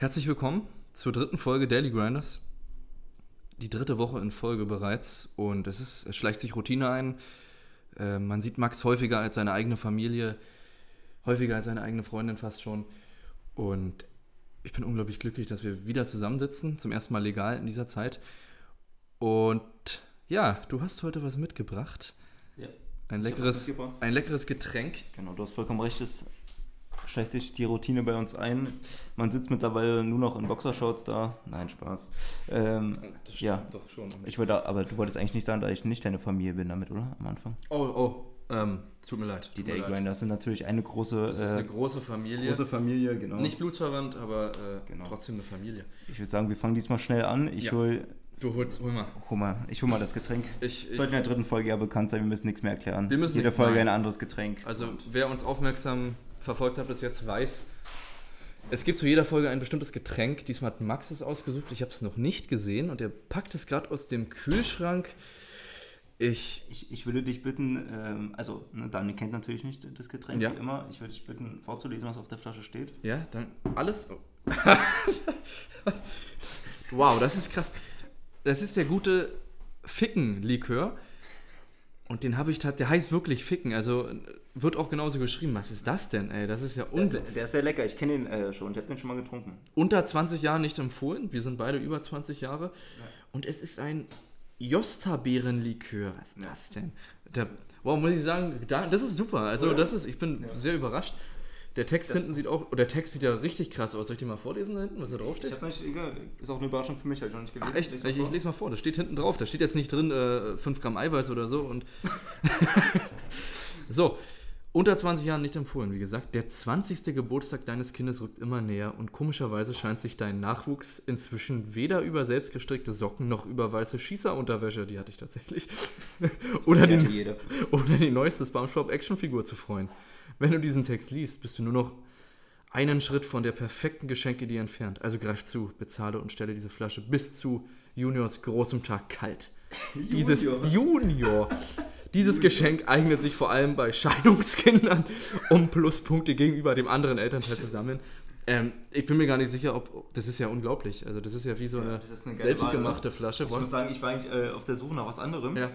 Herzlich willkommen zur dritten Folge Daily Grinders. Die dritte Woche in Folge bereits und es, ist, es schleicht sich Routine ein. Äh, man sieht Max häufiger als seine eigene Familie, häufiger als seine eigene Freundin fast schon. Und ich bin unglaublich glücklich, dass wir wieder zusammensitzen, zum ersten Mal legal in dieser Zeit. Und ja, du hast heute was mitgebracht. Ja. Ein leckeres, ein leckeres Getränk. Genau, du hast vollkommen recht. Es schleicht sich die Routine bei uns ein. Man sitzt mittlerweile nur noch in Boxershorts da. Nein, Spaß. Ähm, Das Ja. doch schon. ich würde, aber du wolltest eigentlich nicht sagen, dass ich nicht deine Familie bin damit, oder? Am Anfang. Oh, oh, ähm, tut mir leid. Die. Grinders sind natürlich eine große, Das ist äh, eine große Familie. große Familie, genau. Nicht blutsverwandt, aber äh, Genau. trotzdem eine Familie. Ich würde sagen, wir fangen diesmal schnell an. Ich Ja. hol, Du holst, hol mal. hol mal, ich hol mal das Getränk. Ich, ich, Sollte in der dritten Folge ja bekannt sein, wir müssen nichts mehr erklären. Wir müssen Jede Folge nein. ein anderes Getränk. also, wer uns aufmerksam verfolgt hat bis jetzt, weiß, es gibt zu jeder Folge ein bestimmtes Getränk. Diesmal hat Max es ausgesucht. Ich habe es noch nicht gesehen und er packt es gerade aus dem Kühlschrank. Ich. Ich, ich würde dich bitten, ähm, also ne, Daniel kennt natürlich nicht das Getränk Ja. wie immer. Ich würde dich bitten, vorzulesen, was auf der Flasche steht. Ja, dann alles. Oh. wow, das ist krass. Das ist der gute Ficken-Likör. Und den habe ich tatsächlich, der heißt wirklich Ficken, also wird auch genauso geschrieben. Was ist das denn, ey? Das ist ja Der ist, unglaublich. der ist sehr lecker, ich kenne ihn äh, schon, ich habe den schon mal getrunken. Unter 20 Jahren nicht empfohlen. Wir sind beide über 20 Jahre. Und es ist ein Josta-Beeren-Likör. Was ist Ja. das denn? Der, wow, muss ich sagen, da, das ist super. Also, Oder? das ist, ich bin Ja. sehr überrascht. Der Text hinten sieht auch, der Text sieht ja richtig krass aus. Soll ich dir mal vorlesen da hinten, was da drauf Ich steht? habe nicht, egal, ist auch eine Überraschung für mich, habe ich noch nicht gelesen. Ach echt? Ich, ich, vor. lese mal vor, das steht hinten drauf. Da steht jetzt nicht drin äh, 5 Gramm Eiweiß oder so. Und so, unter 20 Jahren nicht empfohlen, wie gesagt. Der 20. Geburtstag deines Kindes rückt immer näher und komischerweise scheint sich dein Nachwuchs inzwischen weder über selbstgestrickte Socken noch über weiße Schießerunterwäsche, die hatte ich tatsächlich, oder, Die oder die neueste Spongebob Actionfigur zu freuen. Wenn du diesen Text liest, bist du nur noch einen Schritt von der perfekten Geschenkidee entfernt. Also greif zu, bezahle und stelle diese Flasche bis zu Juniors großem Tag kalt. Dieses Junior. Dieses Geschenk eignet sich vor allem bei Scheidungskindern, um Pluspunkte gegenüber dem anderen Elternteil zu sammeln. Ähm, ich bin mir gar nicht sicher, ob. Das ist ja unglaublich. Also, das ist ja wie so eine, ist eine selbstgemachte Flasche. Ich muss sagen, ich war eigentlich äh, auf der Suche nach was anderem, Ja.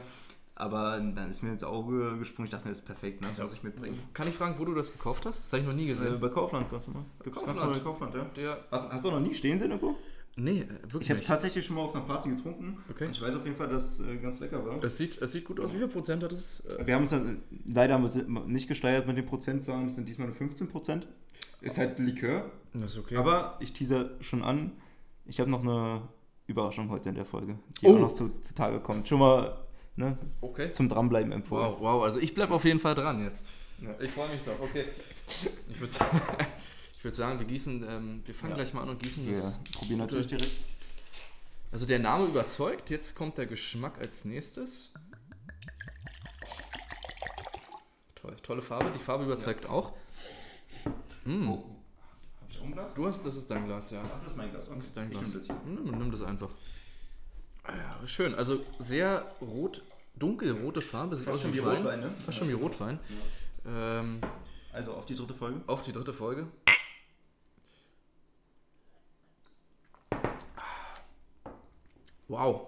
Aber dann ist mir ins Auge gesprungen, ich dachte mir, das ist perfekt, ne? das muss ich mitbringen. Kann ich fragen, wo du das gekauft hast? Das habe ich noch nie Äh, gesehen. bei Kaufland kannst du mal. Gibt's Kaufland. bei Kaufland, ja. Der, Hast, hast du noch nie stehen sehen irgendwo? nee, äh, wirklich Ich habe es tatsächlich schon mal auf einer Party getrunken. Okay. Ich weiß auf jeden Fall, dass es äh, ganz lecker war. Es sieht, es sieht gut aus. Wie viel Prozent hat es? Äh, Wir haben uns dann, leider haben wir es nicht gesteigert mit den Prozentzahlen, es sind diesmal nur 15 Prozent. Ist halt Likör, das ist okay. aber ich teaser schon an, ich habe noch eine Überraschung heute in der Folge, die Oh. auch noch zu, zutage kommt. Schon mal ne, okay. zum Dranbleiben empfohlen. Wow, wow. Also ich bleibe auf jeden Fall dran jetzt. Ja. Ich freue mich drauf. Okay. Ich würde ich würd sagen, wir gießen, ähm, wir fangen Ja. gleich mal an und gießen das. probieren natürlich direkt. Also der Name überzeugt, jetzt kommt der Geschmack als nächstes. Toll, tolle Farbe, die Farbe überzeugt auch. Mm. Oh. Hab ich auch ein Glas? Du hast, das ist dein Glas, ja. Ach, das ist mein Glas. Das ist dein Ich Glas. nehm das hier. Nimm, nimm das einfach. Ah Ja, schön. Also sehr rot, dunkelrote Farbe. Sieht Fast aus schon wie wie Wein. Rotwein, ne? Fast schon wie Rotwein. Ähm, Also auf die dritte Folge. auf die dritte Folge. Wow,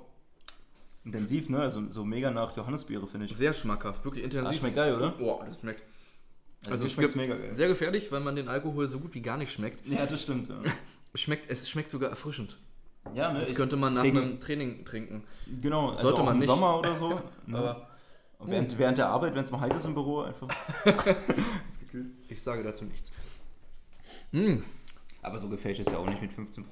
Intensiv, ne? Also so mega nach Johannisbeere, finde ich. sehr schmackhaft, wirklich intensiv. Das schmeckt geil, oder? Boah, das schmeckt Also, es es mega geil. sehr gefährlich, weil man den Alkohol so gut wie gar nicht schmeckt. Ja, das stimmt. Ja, Schmeckt, es schmeckt sogar erfrischend. Ja ne? Das ich- könnte man nach denke- einem Training trinken. Genau, also Sollte man im nicht. Sommer oder so. ne? Aber während, während der Arbeit, wenn es mal heiß ist im Büro, einfach. ich sage dazu nichts. Mm, Aber so gefälscht ist ja auch nicht mit 15%.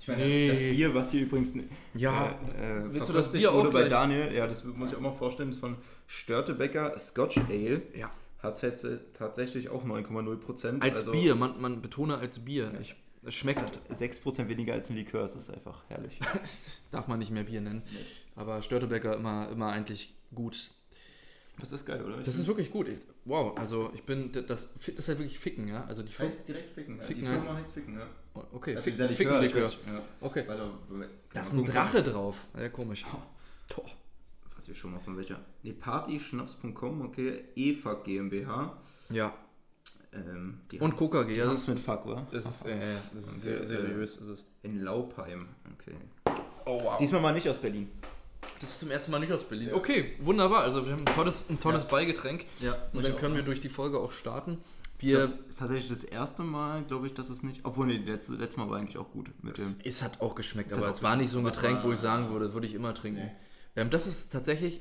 Ich meine, Nee. das Bier, was hier übrigens. Ja, äh, willst du das Bier auch bei gleich? Daniel, ja, das muss ich auch mal vorstellen, ist von Störtebecker Scotch Ale. ja. Hat tats- tatsächlich auch 9,0%. Als also Bier, man, man betone als Bier. Ich, es Es schmeckt, hat 6% weniger als ein Likör, das ist einfach herrlich. darf man nicht mehr Bier nennen. Nee. Aber Störtebecker immer, immer eigentlich gut. Das ist geil, oder? Das ist wirklich gut. Ich, wow, also ich bin, das, das ist halt wirklich Ficken, ja? Also die Das heißt direkt Ficken. ja. Ficken die heißt- Firma heißt Ficken, ja. Okay, Also Fick, dieser Ficken Likör, ja. Okay. Also, Da ist ein. Drache drauf. Ja, komisch. Boah. Warte wir schon mal von welcher. Ne, partyschnaps.com, okay. EFAG GmbH. Ja. Ähm, die Und KKG, die also haben's es mit Fuck, wa? Das ist, äh, das ist Okay, sehr seriös. Ist es. In Laupheim. Okay. Oh, wow. Diesmal mal nicht aus Berlin. Das ist zum ersten Mal nicht aus Berlin. Okay, wunderbar. Also wir haben ein tolles, ein tolles Ja. Beigetränk. Ja, Und dann können wir durch die Folge auch starten. Wir, ist tatsächlich das erste Mal, glaube ich, dass es nicht. Obwohl, nee, letzte, letztes Mal war eigentlich auch gut. Mit dem. es hat auch geschmeckt, Es aber es war nicht so ein. Getränk, Was wo war- ich sagen würde, das würde ich immer trinken. Ähm, das ist tatsächlich,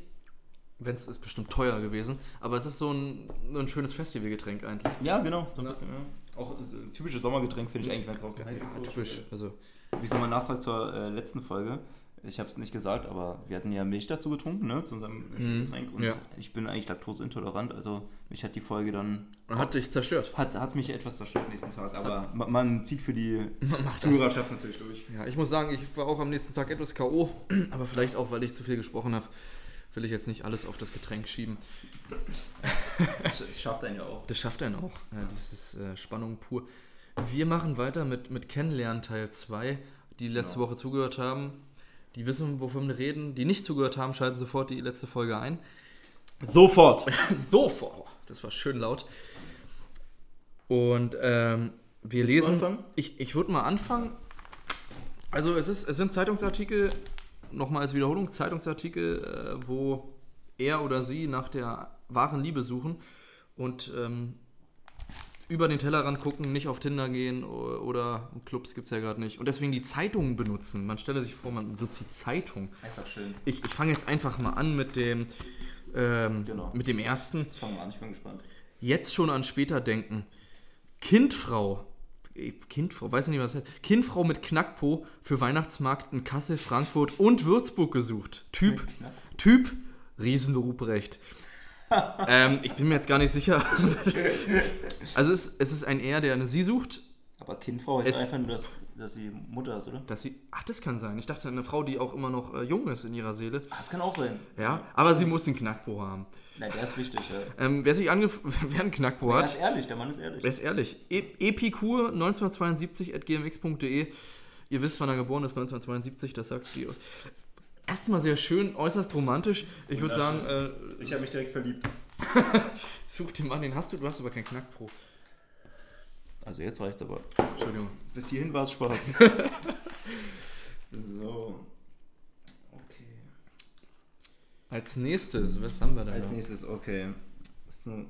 wenn es ist bestimmt teuer gewesen, aber es ist so ein, ein schönes Festivalgetränk eigentlich. Ja, genau. So ein bisschen, ja. Auch ein typisches Sommergetränk finde ich eigentlich, wenn es draußen heiß ist. Ja, so. typisch. Also, Wie ist nochmal ein Nachtrag zur äh, letzten Folge? Ich habe es nicht gesagt, aber wir hatten ja Milch dazu getrunken, ne, zu unserem Mhm. Getränk. Und Ja. ich bin eigentlich laktoseintolerant, also mich hat die Folge dann, hat dich zerstört. hat, hat mich etwas zerstört nächsten Tag. Aber ma- man zieht für die. Zuhörerschaft natürlich durch. Ja, ich muss sagen, ich war auch am nächsten Tag etwas K.O., aber vielleicht auch, weil ich zu viel gesprochen habe, will ich jetzt nicht alles auf das Getränk schieben. Das schafft einen ja auch. Das schafft einen auch. Ja, das ist äh, Spannung pur. Wir machen weiter mit, mit Kennenlernen Teil 2. Die letzte Genau. Woche zugehört haben, die wissen, wovon wir reden. Die nicht zugehört haben, schalten sofort die letzte Folge ein. Sofort! sofort! Das war schön laut. Und ähm, wir Willst lesen. Ich, ich würde mal anfangen. Also es, ist, es sind Zeitungsartikel, nochmal als Wiederholung, Zeitungsartikel, äh, wo er oder sie nach der wahren Liebe suchen und ähm, über den Tellerrand gucken, nicht auf Tinder gehen oder Clubs gibt es ja gerade nicht. Und deswegen die Zeitungen benutzen. Man stelle sich vor, man benutzt die Zeitung. Einfach schön. Ich, ich fange jetzt einfach mal an mit dem, ähm, Genau. mit dem ersten. Fangen wir an, ich bin gespannt. Jetzt schon an später denken. Kindfrau. Äh, Kindfrau, weiß ich nicht, was das heißt. Kindfrau mit Knackpo für Weihnachtsmarkt in Kassel, Frankfurt und Würzburg gesucht. Typ, Typ, Riesenruprecht. ähm, ich bin mir jetzt gar nicht sicher. also es, es ist ein Er, der eine Sie sucht, Aber Kindfrau heißt Es- einfach nur, dass, dass sie Mutter ist, oder? dass sie. Ach, das kann sein. Ich dachte, eine Frau, die auch immer noch äh, jung ist in ihrer Seele. Ah, das kann auch sein. Ja, aber sie muss den Knackpo haben. Nein, der ist wichtig, ja. Ähm, wer sich angef wer einen Knackpo Der hat, ist ehrlich, der Mann ist ehrlich. Er ist ehrlich. E Epikur 1972 at gmx.de. Ihr wisst, wann er geboren ist, 1972, das sagt die. Erstmal sehr schön, äußerst romantisch. Ich würde sagen, äh, Ich habe mich direkt verliebt. such den Mann, den hast du, du hast aber keinen Knackpro. Also jetzt reicht's aber. Entschuldigung. Bis hierhin war es Spaß. so. Okay. Als nächstes, was haben wir da? Als noch? nächstes, okay. Das, ist eine,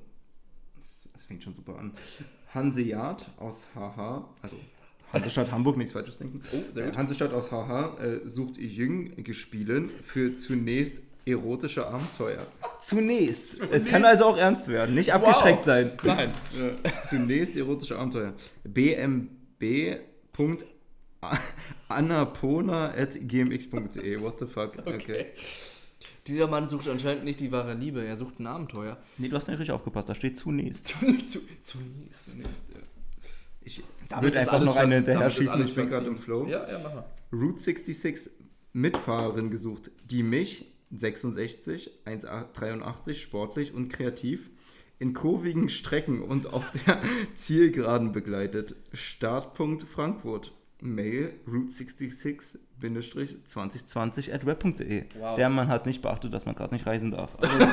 das, das fängt schon super an. Hansejad aus HH, also Hansestadt Hamburg, nichts Falsches denken. Oh, sehr gut. Äh, Hansestadt aus HH äh, sucht Jüng gespielen für zunächst erotische Abenteuer. Zunächst. Es kann also auch ernst werden, nicht abgeschreckt sein. Nein. Ja, zunächst erotische Abenteuer. bmb.annapona.gmx.de. What the fuck? Okay. Dieser Mann sucht anscheinend nicht die wahre Liebe, er sucht ein Abenteuer. Nee, du hast nicht richtig aufgepasst, da steht zunächst. Zu, zunächst. Zunächst, ja. Ich würde einfach alles noch eine hinterher schießen, ich bin gerade im Flow. Ja, ja, mach mal. Route 66 Mitfahrerin gesucht, die mich, 66, 1,83, sportlich und kreativ, in kurvigen Strecken und auf der Zielgeraden begleitet. Startpunkt Frankfurt. Mail route66-2020 at web.de. Wow. Der Mann hat nicht beachtet, dass man gerade nicht reisen darf. Also,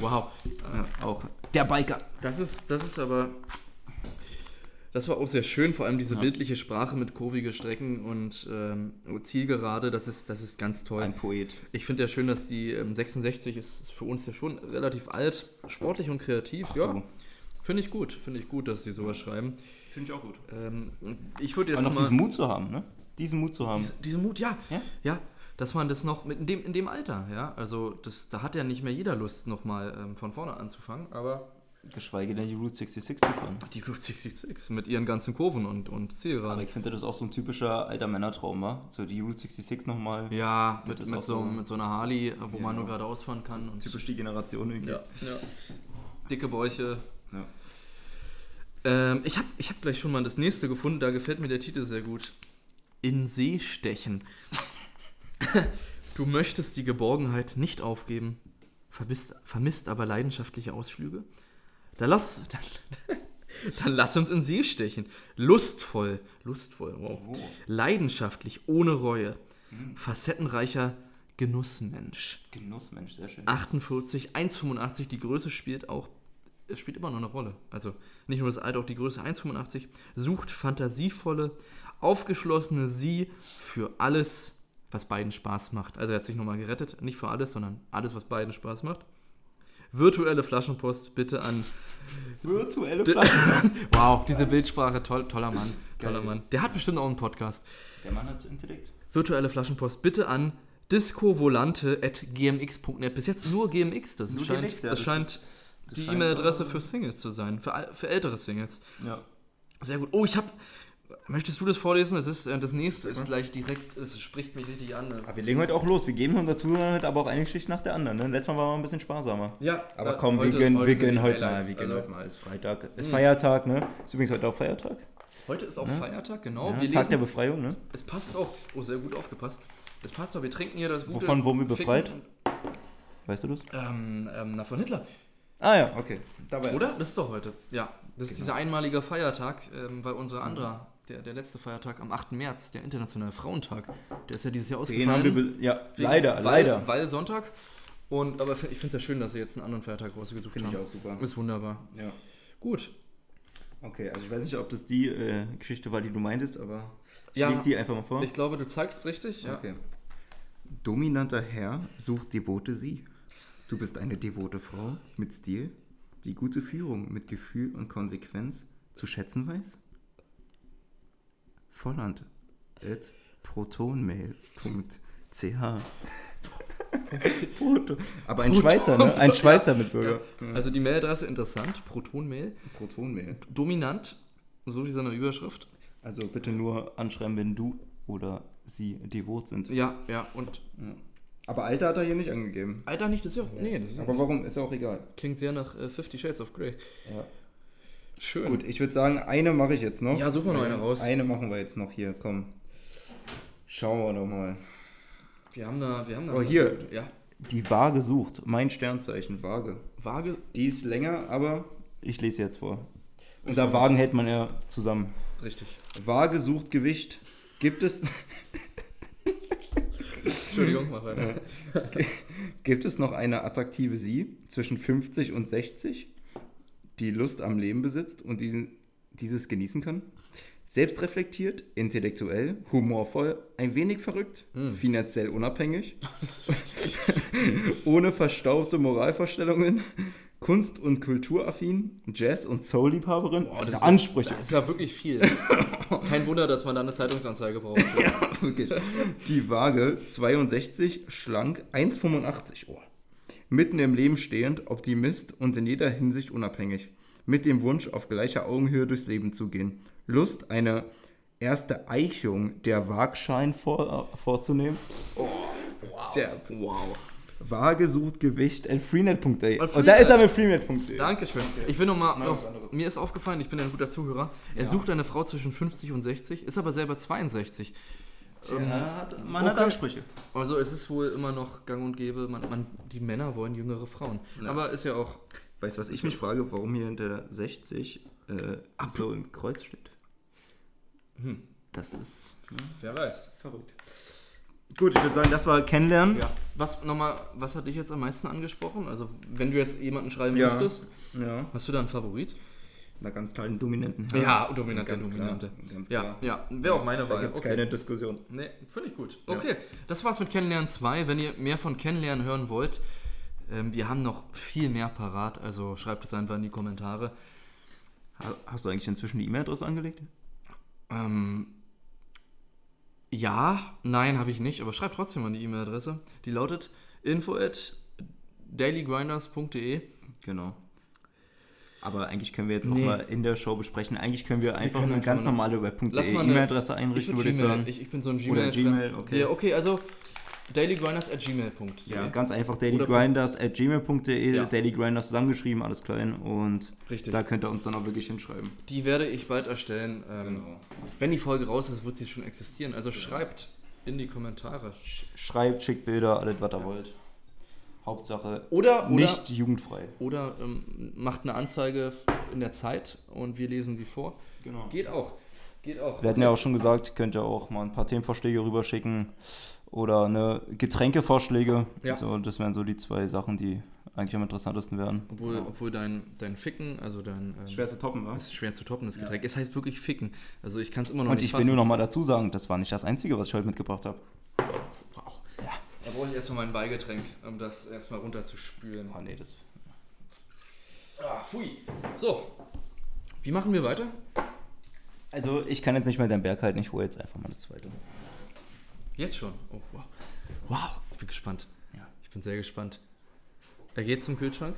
Wow. ja, auch der Biker. Das ist, das ist aber. Das war auch sehr schön, vor allem diese Ja. bildliche Sprache mit kurvige Strecken und ähm, Zielgerade, das ist, das ist ganz toll. Ein Poet. Ich finde ja schön, dass die ähm, 66 ist, ist für uns ja schon relativ alt, sportlich und kreativ. ja, du. finde ich gut, finde ich gut, dass sie sowas schreiben. Finde ich auch gut. Ähm, ich würde jetzt Aber noch mal diesen Mut zu haben, ne? Diesen Mut zu haben. Dies- diesen Mut, ja, Ja? ja, dass man das noch mit in dem, in dem Alter, ja, also das, da hat ja nicht mehr jeder Lust, nochmal ähm, von vorne anzufangen, aber Geschweige denn die Route 66 zu fahren. die Route 66 mit ihren ganzen Kurven und, und Aber Zielgeraden. ich finde, das auch so ein typischer alter Männertraum, wa? So die Route 66 nochmal. Ja, mit, mit, so, so- mit so einer Harley, wo man Genau. nur geradeaus fahren kann. Und Typisch die Generation irgendwie. ja, ja. Dicke Bäuche. Ja. Ähm, ich habe ich hab gleich schon mal das nächste gefunden, da gefällt mir der Titel sehr gut. In See stechen. du möchtest die Geborgenheit nicht aufgeben, vermisst, vermisst aber leidenschaftliche Ausflüge? Dann lass, dann, dann lass uns in See stechen. Lustvoll, lustvoll, wow. Oh. Leidenschaftlich, ohne Reue. Facettenreicher Genussmensch. Genussmensch, sehr schön. 48, 1,85, die Größe spielt auch es spielt immer noch eine Rolle. Also nicht nur das Alter, auch die Größe 1,85. Sucht fantasievolle, aufgeschlossene Sie für alles, was beiden Spaß macht. Also er hat sich nochmal gerettet. Nicht für alles, sondern alles, was beiden Spaß macht. Virtuelle Flaschenpost bitte an. Virtuelle D- Flaschen. Wow, diese Bildsprache, toll, toller Mann. Toller. Mann. Der hat bestimmt auch einen Podcast. Der Mann hat Intellekt. Virtuelle Flaschenpost bitte an discovolante.gmx.net. Bis jetzt nur GMX. Das Nur scheint, GMX, ja, das das scheint das die E-Mail-Adresse für Singles zu sein. Für, al- für ältere Singles. Ja. Sehr gut. Oh, ich habe. Möchtest du das vorlesen? Das, ist, äh, das nächste ist gleich direkt. Es spricht mich richtig an. Aber wir legen heute auch los. Wir geben unseren Zuhörern heute aber auch eine Geschichte nach der anderen. Ne? Letztes Mal waren wir ein bisschen sparsamer. Ja, Aber äh, komm, heute- wir gönnen, heute wir gönnen heute mal. Wir gönnen Also, heute mal. Es ist Freitag. Es ist Feiertag, ne? Ist übrigens heute auch Feiertag. Heute ist auch Feiertag, genau. Ja, wir Tag lesen, der Befreiung, ne? es passt auch. Oh, sehr gut aufgepasst. Es passt auch. Wir trinken hier das gute. Wovon wurden wir Ficken befreit? und- Weißt du das? Ähm, ähm, na, von Hitler. Ah ja, okay. Dabei. Oder? Das ist doch heute. Ja. Das ist Genau. dieser einmalige Feiertag, ähm, weil unser anderer, der, der letzte Feiertag am 8. März, der Internationale Frauentag, der ist ja dieses Jahr Den haben ausgefallen. wir. Ja, leider, weil, leider. Weil Sonntag. Und, aber ich finde es ja schön, dass sie jetzt einen anderen Feiertag rausgesucht Finde ich haben. auch super. Ist wunderbar. Ja. Gut. Okay, also ich weiß nicht, ob das die äh, Geschichte war, die du meintest, aber ich Ja. die einfach mal vor. Ich glaube, du zeigst richtig. Ja. Okay. Dominanter Herr sucht devote Sie. Du bist eine devote Frau mit Stil, die gute Führung mit Gefühl und Konsequenz zu schätzen weiß? Volland at protonmail.ch Proto. Aber ein Schweizer, ne? Ein Schweizer Mitbürger. Also die Mailadresse interessant, Protonmail, Protonmail. dominant, so wie seine Überschrift. Also bitte nur anschreiben, wenn du oder sie devot sind. Ja, ja, und Aber Alter hat er hier nicht angegeben. Alter, nicht das ist ja auch. Nee, das, ist, Aber warum? Ist ja auch egal. klingt sehr nach äh, Fifty Shades of Grey. Ja. Schön. Gut, ich würde sagen, eine mache ich jetzt noch. Ja, such mal noch eine raus. Eine machen wir jetzt noch hier, komm. Schauen wir doch mal. Wir haben da, wir haben da. Oh, hier. Ja, Die Waage sucht. Mein Sternzeichen, Waage. Waage, Die ist länger, aber ich lese jetzt vor. Unter Wagen hält man ja zusammen. richtig. Waage sucht Gewicht. Gibt es, Entschuldigung, mach weiter. gibt es noch eine attraktive Sie zwischen 50 und 60, die Lust am Leben besitzt und diesen, dieses genießen kann? Selbstreflektiert, intellektuell, humorvoll, ein wenig verrückt, finanziell unabhängig, ohne verstaubte Moralvorstellungen, Kunst- und Kulturaffin, Jazz- und Soul-Liebhaberin. Boah, Diese ist- Ansprüche. Das ist ja wirklich viel. Kein Wunder, dass man da eine Zeitungsanzeige braucht. Wirklich. Die Waage 62, schlank, 1,85. Oh. Mitten im Leben stehend, Optimist und in jeder Hinsicht unabhängig. Mit dem Wunsch, auf gleicher Augenhöhe durchs Leben zu gehen. Lust, eine erste Eichung der Waagschein vor, äh, vorzunehmen. Wow. Der wow. Waage sucht Gewicht at freenet.de. Und da ist er mit freenet.de. Dankeschön. Ich will nochmal, mir ist aufgefallen, ich bin ein guter Zuhörer. Er Ja. sucht eine Frau zwischen 50 und 60, ist aber selber 62. Ähm, Ja, hat, man hat okay. Ansprüche. Also es ist wohl immer noch gang und gäbe, man, man, die Männer wollen jüngere Frauen. Ja. Aber ist ja auch, Weißt du, was ich mich frage, warum hier hinter der 60 äh, so ein Kreuz steht? hm, Das ist wer weiß. verrückt. Gut, ich würde sagen, das war Kennenlernen. Ja. Was nochmal, was hat dich jetzt am meisten angesprochen? Also wenn du jetzt jemanden schreiben Ja. müsstest, Ja. hast du da einen Favorit? Na, ganz klar, den Dominanten. Ja, dominante, ganz dominante. Klar, ganz Ja, klar. ja, wäre auch meine Da Wahl. gibt es Okay. keine Diskussion. Nee, finde ich gut. Ja. Okay, das war's mit Kennenlernen 2. Wenn ihr mehr von Kennenlernen hören wollt, ähm, wir haben noch viel mehr parat, also schreibt es einfach in die Kommentare. Ha- Hast du eigentlich inzwischen die E-Mail-Adresse angelegt? Ähm, ja, nein, habe ich nicht, aber schreibt trotzdem mal die E-Mail-Adresse. Die lautet info at dailygrinders.de. Genau. Aber eigentlich können wir jetzt auch Nee. mal in der Show besprechen. Eigentlich können wir einfach können eine ganz mal- normale web.de E-Mail-Adresse Ich, einrichten, würd würde ich sagen. ich, ich bin so ein Oder Gmail. Gmail, okay. Ja, okay, also dailygrinders at gmail.de. Ja, ganz einfach Oder- dailygrinders at gmail.de, Ja. dailygrinders zusammengeschrieben, alles klein. Und Richtig. da könnt ihr uns dann auch wirklich hinschreiben. Die werde ich bald erstellen. Ähm, Genau. Wenn die Folge raus ist, wird sie schon existieren. Also schreibt in die Kommentare. Schreibt, schickt Bilder, alles was ihr wollt. Hauptsache Oder, oder, nicht jugendfrei. oder ähm, macht eine Anzeige in der Zeit und wir lesen sie vor. Genau. Geht auch. Geht auch. Wir hatten ja auch schon gesagt, könnt ihr auch mal ein paar Themenvorschläge rüberschicken oder eine Getränkevorschläge. Ja. So, das wären so die zwei Sachen, die eigentlich am interessantesten werden. Obwohl, Ja. obwohl dein, dein Ficken, also dein. Ähm, Schwer zu toppen, was? ist schwer zu toppen, das Getränk. Es heißt wirklich Ficken. Also ich kann es immer noch Und nicht ich will nur noch mal dazu sagen, das war nicht das Einzige, was ich heute mitgebracht habe. Wow. Da brauche ich erstmal mein Beigetränk, um das erstmal runterzuspülen. Oh nee, das... Ah, pfui. So. Wie machen wir weiter? Also ich kann jetzt nicht mehr den Berg halten, ich hole jetzt einfach mal das zweite. Jetzt schon. Oh, wow. Wow. Ich bin gespannt. Ja. Ich bin sehr gespannt. Er geht zum Kühlschrank.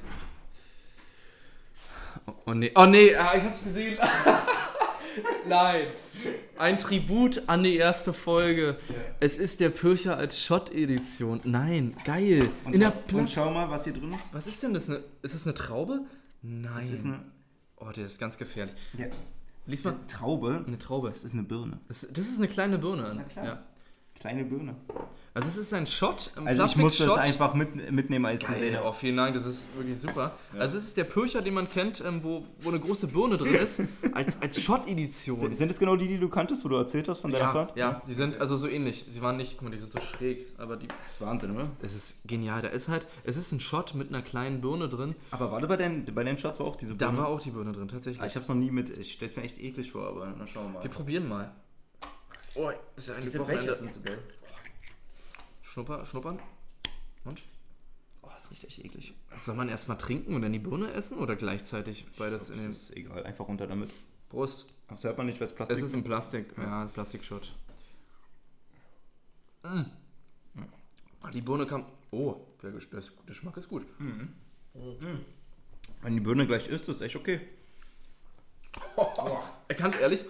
Oh, oh nee. Oh nee, ah, ich hab's gesehen. Nein. Ein Tribut an die erste Folge. Es ist der Pircher als Shot-Edition. Nein, geil. Und, In der und schau mal, was hier drin ist. Was ist denn das? Ist das eine Traube? Nein. Das ist eine, oh, der ist ganz gefährlich. ja, Lies mal. eine Traube. Eine Traube. Das ist eine Birne. Das, das ist eine kleine Birne. Na klar. Ja. Kleine Birne. Also es ist ein Shot, ein Also ich musste es Plastikshot. einfach mit, mitnehmen, als ich gesehen habe. oh, vielen Dank, das ist wirklich super. Also es ist der Pircher, den man kennt, ähm, wo, wo eine große Birne drin ist, als, als Shot-Edition. Sind sind es genau die, die du kanntest, wo du erzählt hast von deiner Ja, Fahrt? ja, die sind also so ähnlich. Sie waren nicht, guck mal, die sind so schräg, aber die, Das ist Wahnsinn, oder? es ist genial. Da ist halt, es ist ein Shot mit einer kleinen Birne drin. Aber warte, bei den, bei den Shots war auch diese Da Birne. war auch die Birne drin, tatsächlich. Ah, ich hab's noch nie mit. Ich stelle mir echt eklig vor, aber dann schauen wir mal. Wir probieren mal. Oh, das ist ja ein Diese Wochenende. Becher sind so geil. Schnupper, schnuppern. Und? Oh, das riecht echt eklig. Soll man erstmal trinken und dann die Birne essen oder gleichzeitig beides in Das den ist egal, einfach runter damit. Brust? Das hört man nicht, weil es Plastik Es ist ein Plastik, ja, Plastikshot. Mm. Ah, Die Birne kam. Oh, der, Gesch- der, ist- der Geschmack ist gut. Wenn die Birne gleich ist, ist echt okay. Äh, Ganz ehrlich,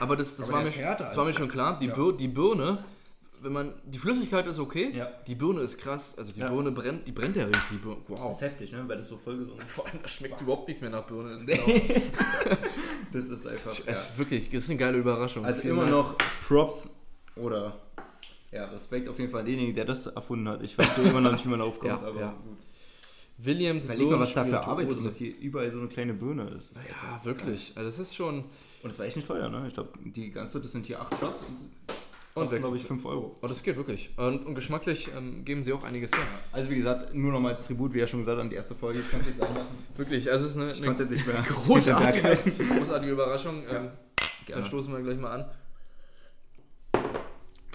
aber das, das, Aber war, mir, ist härter das war mir schon klar. Die, Ja. Bir die Birne, wenn man. Die Flüssigkeit ist okay, Ja. die Birne ist krass. Also die Ja. Birne brennt, die brennt ja richtig. Wow. ist heftig, ne? Weil das so vollgesungen Vor allem, das schmeckt überhaupt nichts mehr nach Birne. Ist genau. Das ist einfach. Es ist wirklich, das ist eine geile Überraschung. Also Vielen immer Dank. noch Props oder. Ja, Respekt auf jeden Fall an denjenigen, der das erfunden hat. Ich verstehe immer noch nicht, wie man aufkommt, aber gut. Williams Überleg mal, was da für Arbeit ist, dass hier überall so eine kleine Birne ist. Das ist Ja, wirklich. Also das ist schon. Und das war echt nicht teuer, ne? Ich glaube, die ganze, das sind hier acht Shots und Und kosten, glaube ich, sechs- 5 Euro. Oh, das geht wirklich. Und, und geschmacklich ähm, geben sie auch einiges her. Also wie gesagt, nur noch mal als Tribut, wie er schon gesagt an die erste Folge, das könnt ihr sein lassen. Wirklich, also es ist eine, Ich eine konnte nicht mehr großartige, großartige Überraschung. Ähm, da stoßen wir gleich mal an.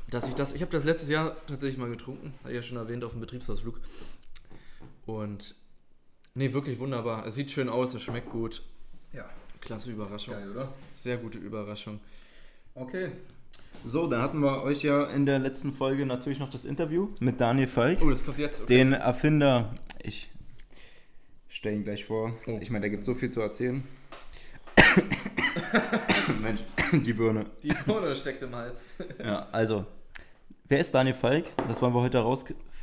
Dass ich das, ich habe das letztes Jahr tatsächlich mal getrunken, hatte ich ja schon erwähnt, auf dem Betriebsausflug. Und nee, wirklich wunderbar. Es sieht schön aus, es schmeckt gut. Ja, Klasse Überraschung. geil, oder? Sehr gute Überraschung. Okay. So, dann hatten wir euch ja in der letzten Folge natürlich noch das Interview mit Daniel Falk, Oh, das kommt jetzt. Okay. den Erfinder. Ich stelle ihn gleich vor. Oh. Ich meine, da gibt es so viel zu erzählen. Mensch, die Birne. Die Krone steckt im Hals. Ja, also, wer ist Daniel Falk? Das wollen wir heute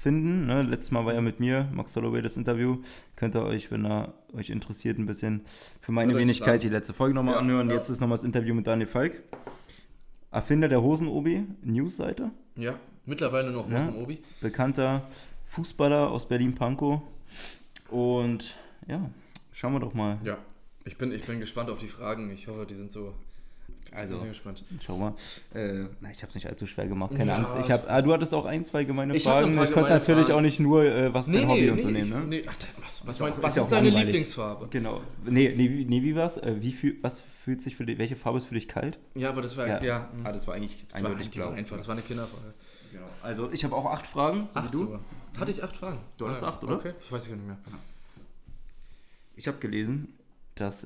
herausfinden. Ne? Letztes Mal war ja mit mir, Max Holloway, das Interview. Könnt ihr euch, wenn er euch interessiert, ein bisschen für meine Wenigkeit die letzte Folge nochmal Ja, anhören. ja. Jetzt ist nochmal das Interview mit Daniel Falk. Erfinder der Hosen-Obi, Newsseite. Ja, mittlerweile noch Ja. was im Obi. Bekannter Fußballer aus Berlin-Pankow. Und ja, schauen wir doch mal. Ja, ich bin, ich bin gespannt auf die Fragen. Ich hoffe, die sind so. Also, Ich bin gespannt. schau mal. Äh, na, ich habe es nicht allzu schwer gemacht, keine Ja, Angst. Ich hab, ah, du hattest auch ein, zwei gemeine Ich Fragen. ich konnte natürlich Fragen. auch nicht nur, äh, was dein Hobby und so nehmen. ich, Ne? nee, ach, was, was, mein, was ist ist, deine langweilig. Lieblingsfarbe? Genau. Nee, nee, wie- nee wie war's? Äh, wie fühl, was fühlt sich für dich, welche Farbe ist für dich kalt? Ja, aber das war Ja. ja. Ah, das war eigentlich das war, die war einfach. Das war eine Kinderfrage. Genau. Also ich habe auch acht Fragen, so wie Acht du. sogar. Hatte ich acht Fragen? Du hattest Ah, acht, oder? Okay, ich weiß gar nicht mehr. Ich habe gelesen, dass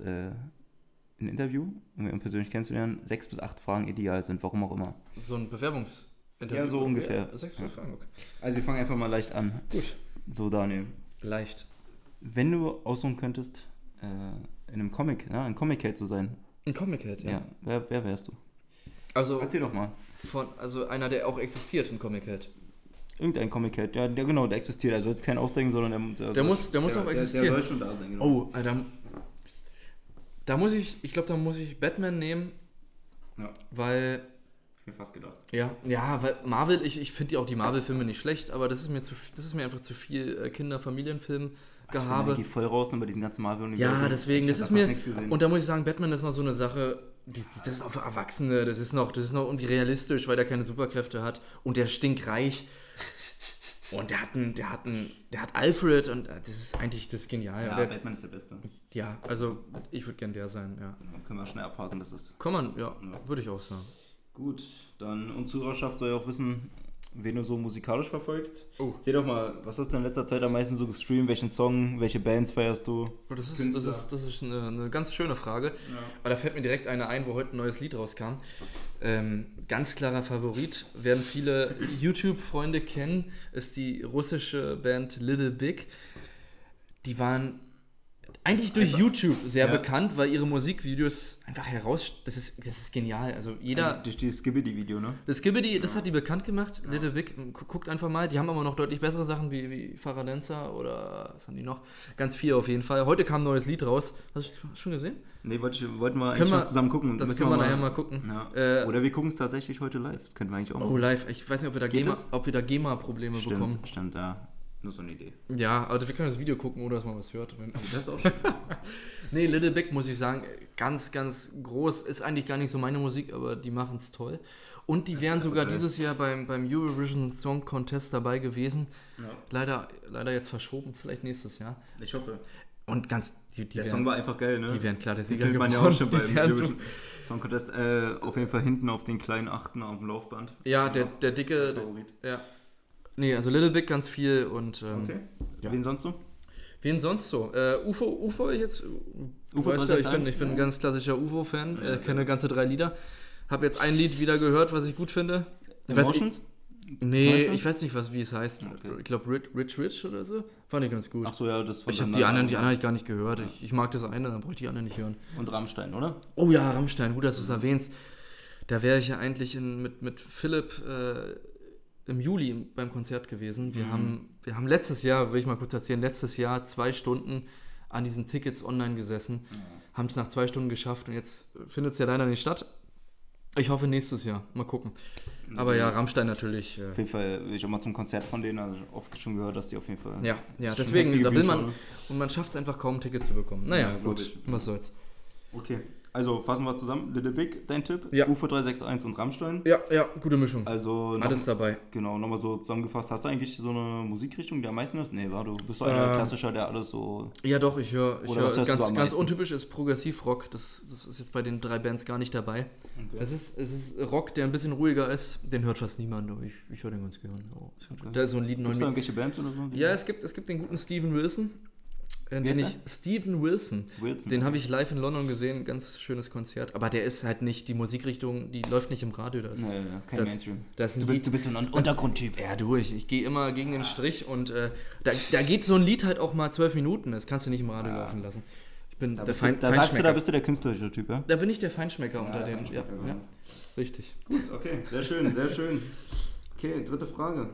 in einem Interview, um ihn persönlich kennenzulernen, sechs bis acht Fragen ideal sind, warum auch immer. So ein Bewerbungsinterview. Ja, so ungefähr. Ja, sechs, vier Fragen, okay. Also wir fangen einfach mal leicht an. Gut. So, Daniel. Leicht. Wenn du aussuchen könntest, äh, in einem Comic, ja, ein Comic-Held zu sein, Ein Comic-Head, ja. ja. wer, wer wärst du? Also, Erzähl doch mal. von, also einer, der auch existiert, ein Comic-Head. Irgendein Comic-Held, ja, der genau, der existiert. Also jetzt kein Ausdenken, sondern der, Der muss- der muss auch existieren. Der soll schon da sein, genau. Oh, Alter. Da muss ich, ich glaube, da muss ich Batman nehmen, Ja, weil mir fast gedacht. Ja, ja, weil Marvel, ich, ich finde ja auch die Marvel-Filme nicht schlecht, aber das ist mir zu das ist mir einfach zu viel äh, Kinder-Familienfilm gehabe. Ich gehe voll raus bei diesen ganzen Marvel-Universen. Ja, deswegen, Ich das ist mir. Und da muss ich sagen, Batman ist noch so eine Sache, die, die, das ist auch für Erwachsene, das ist noch, das ist noch irgendwie realistisch, weil der keine Superkräfte hat und der stinkreich. Und der hat einen, der hat einen, der hat Alfred und äh, das ist eigentlich das ist genial. Ja, der, Batman ist der Beste. ja, also ich würde gern der sein, ja. Dann können wir schnell abhaken, das ist Kann man, ja, Ja. würde ich auch sagen. gut. Dann, und Zuhörerschaft soll ja auch wissen, wen du so musikalisch verfolgst. Oh. Erzähl doch mal, was hast du in letzter Zeit am meisten so gestreamt? Welchen Song, welche Bands feierst du? Oh, Das ist, das ist, das ist eine, eine ganz schöne Frage. Aber da fällt mir direkt eine ein, wo heute ein neues Lied rauskam. Ähm, ganz klarer Favorit, werden viele YouTube-Freunde kennen, ist die russische Band Little Big. Die waren eigentlich durch YouTube sehr Ja. bekannt, weil ihre Musikvideos einfach heraus... Das ist, das ist genial. Also jeder... Durch dieses Skibidi-Video, ne? Das Skibidi, das hat die bekannt gemacht. Little Big, gu- guckt einfach mal. Die haben aber noch deutlich bessere Sachen wie, wie Faradenza oder was haben die noch? Ganz viel auf jeden Fall. Heute kam ein neues Lied raus. Hast du schon gesehen? Nee, wollte ich, wollten wir Können eigentlich wir- zusammen gucken. Das Müssen können wir nachher mal gucken. Ja. Äh, Oder wir gucken es tatsächlich heute live. Das könnten wir eigentlich auch Oh, machen. live. Ich weiß nicht, ob wir da Geht GEMA, das? ob wir da GEMA-Probleme bekommen. Stimmt, stimmt, ja. Nur so eine Idee. Ja, also wir können das Video gucken, oder dass man was hört. Wenn- Das ist auch schön. Nee, Little Big muss ich sagen, ganz, ganz groß. Ist eigentlich gar nicht so meine Musik, aber die machen es toll. Und die wären sogar geil. dieses Jahr beim, beim Eurovision Song Contest dabei gewesen. ja. Leider, leider jetzt verschoben, vielleicht nächstes Jahr. Ich hoffe. Und ganz, die, die, Der wären, Song war einfach geil, ne? die wären klar der Die Sieger man ja auch schon beim Eurovision Song Contest. Äh, auf jeden Fall hinten auf den kleinen Achten dem Laufband. ja, der, der dicke, Favorit. ja. Nee, also Little Big ganz viel und ähm, Okay. ja. Wen sonst so? wen sonst so? Äh, UFO, UFO jetzt? UFO weißt ja, ich bin, 361? ich bin ein ganz klassischer UFO-Fan, Ja, äh, kenne ganze drei Lieder. Habe jetzt ein Lied wieder gehört, was ich gut finde. Ich weiß, ich, Emotions? nee, ich weiß nicht, was, wie es heißt. Okay. Ich glaube Rich, Rich Rich oder so. Fand ich ganz gut. Ach so, ja, das von ich habe die anderen, die anderen ich gar nicht gehört. Ich, ich mag das eine, dann brauche ich die anderen nicht hören. Und Rammstein, oder? Oh ja, Rammstein, gut, dass du es erwähnst. Da wäre ich ja eigentlich in, mit, mit Philipp äh, im Juli beim Konzert gewesen. Wir, Mhm. haben, wir haben letztes Jahr, will ich mal kurz erzählen, letztes Jahr zwei Stunden an diesen Tickets online gesessen, haben es nach zwei Stunden geschafft und jetzt findet es ja leider nicht statt. Ich hoffe nächstes Jahr, mal gucken. Aber ja, Rammstein natürlich. Äh, Auf jeden Fall will ich auch mal zum Konzert von denen, also oft schon gehört, dass die auf jeden Fall. ja, ja, deswegen, da will man, und man schafft es einfach kaum, ein Ticket zu bekommen. Naja, Ja, gut, ich. was soll's. Okay, also fassen wir zusammen. Little Big, dein Tipp. Ja. UFO 361 und Rammstein. Ja, ja, gute Mischung. Also, noch, Alles dabei. genau, nochmal so zusammengefasst. Hast du eigentlich so eine Musikrichtung, die am meisten ist? Nee, war du bist so einer Ähm, klassischer, der alles so. Ja, doch, ich höre. Ich höre du ganz, ganz untypisch ist Progressivrock. Das, das ist jetzt bei den drei Bands gar nicht dabei. Okay. Es, ist, es ist Rock, der ein bisschen ruhiger ist. Den hört fast niemand, ich, ich höre den ganz gern. Oh, Okay. Da ist so ein Lied Gibt es da irgendwelche Bands oder so? Ja, es gibt, es gibt den guten Steven Wilson. Äh, ist ich, Steven Wilson. Wilson. Den habe ich live in London gesehen. Ganz schönes Konzert. Aber der ist halt nicht die Musikrichtung, die läuft nicht im Radio. Das, Nee, nee, kein das- Mainstream. das ist ein Du bist, Lied- du bist so ein Untergrundtyp. Ja, du, ich, ich gehe immer gegen den Strich und äh, da, da geht so ein Lied halt auch mal zwölf Minuten. Das kannst du nicht im Radio Ja. laufen lassen. Ich bin Da, der bist Fein, du, da sagst du, Feinschmecker. da bist du der künstlerische Typ, ja? Da bin ich der Feinschmecker unter. Ja, Feinschmecker, ja, ja. richtig. Gut, okay, sehr schön, sehr schön. Okay, dritte Frage.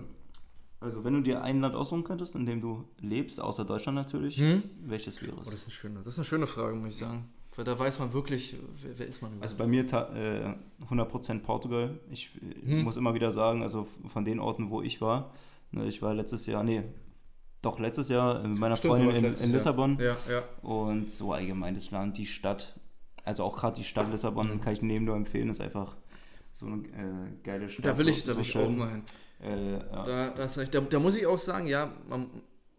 Also, wenn du dir ein Land aussuchen könntest, in dem du lebst, außer Deutschland natürlich, Hm? welches wäre Oh, es? das, ist eine schöne, das ist eine schöne Frage, muss ich sagen. Weil da weiß man wirklich, wer, wer ist man überhaupt. Also bei mir äh, 100% Portugal. Ich äh, Hm. muss immer wieder sagen, also von den Orten, wo ich war, ne, ich war letztes Jahr, nee, doch letztes Jahr mit meiner Stimmt, Freundin in, in. Lissabon ja, ja. und so allgemein das Land, die Stadt, also auch gerade die Stadt Lissabon Mhm. kann ich neben nur empfehlen, ist einfach so eine äh, geile Stadt. Da will ich, so, da so will ich schön. auch mal hin. Äh, ja. Da, da, hast du recht. da, da muss ich auch sagen, ja, man,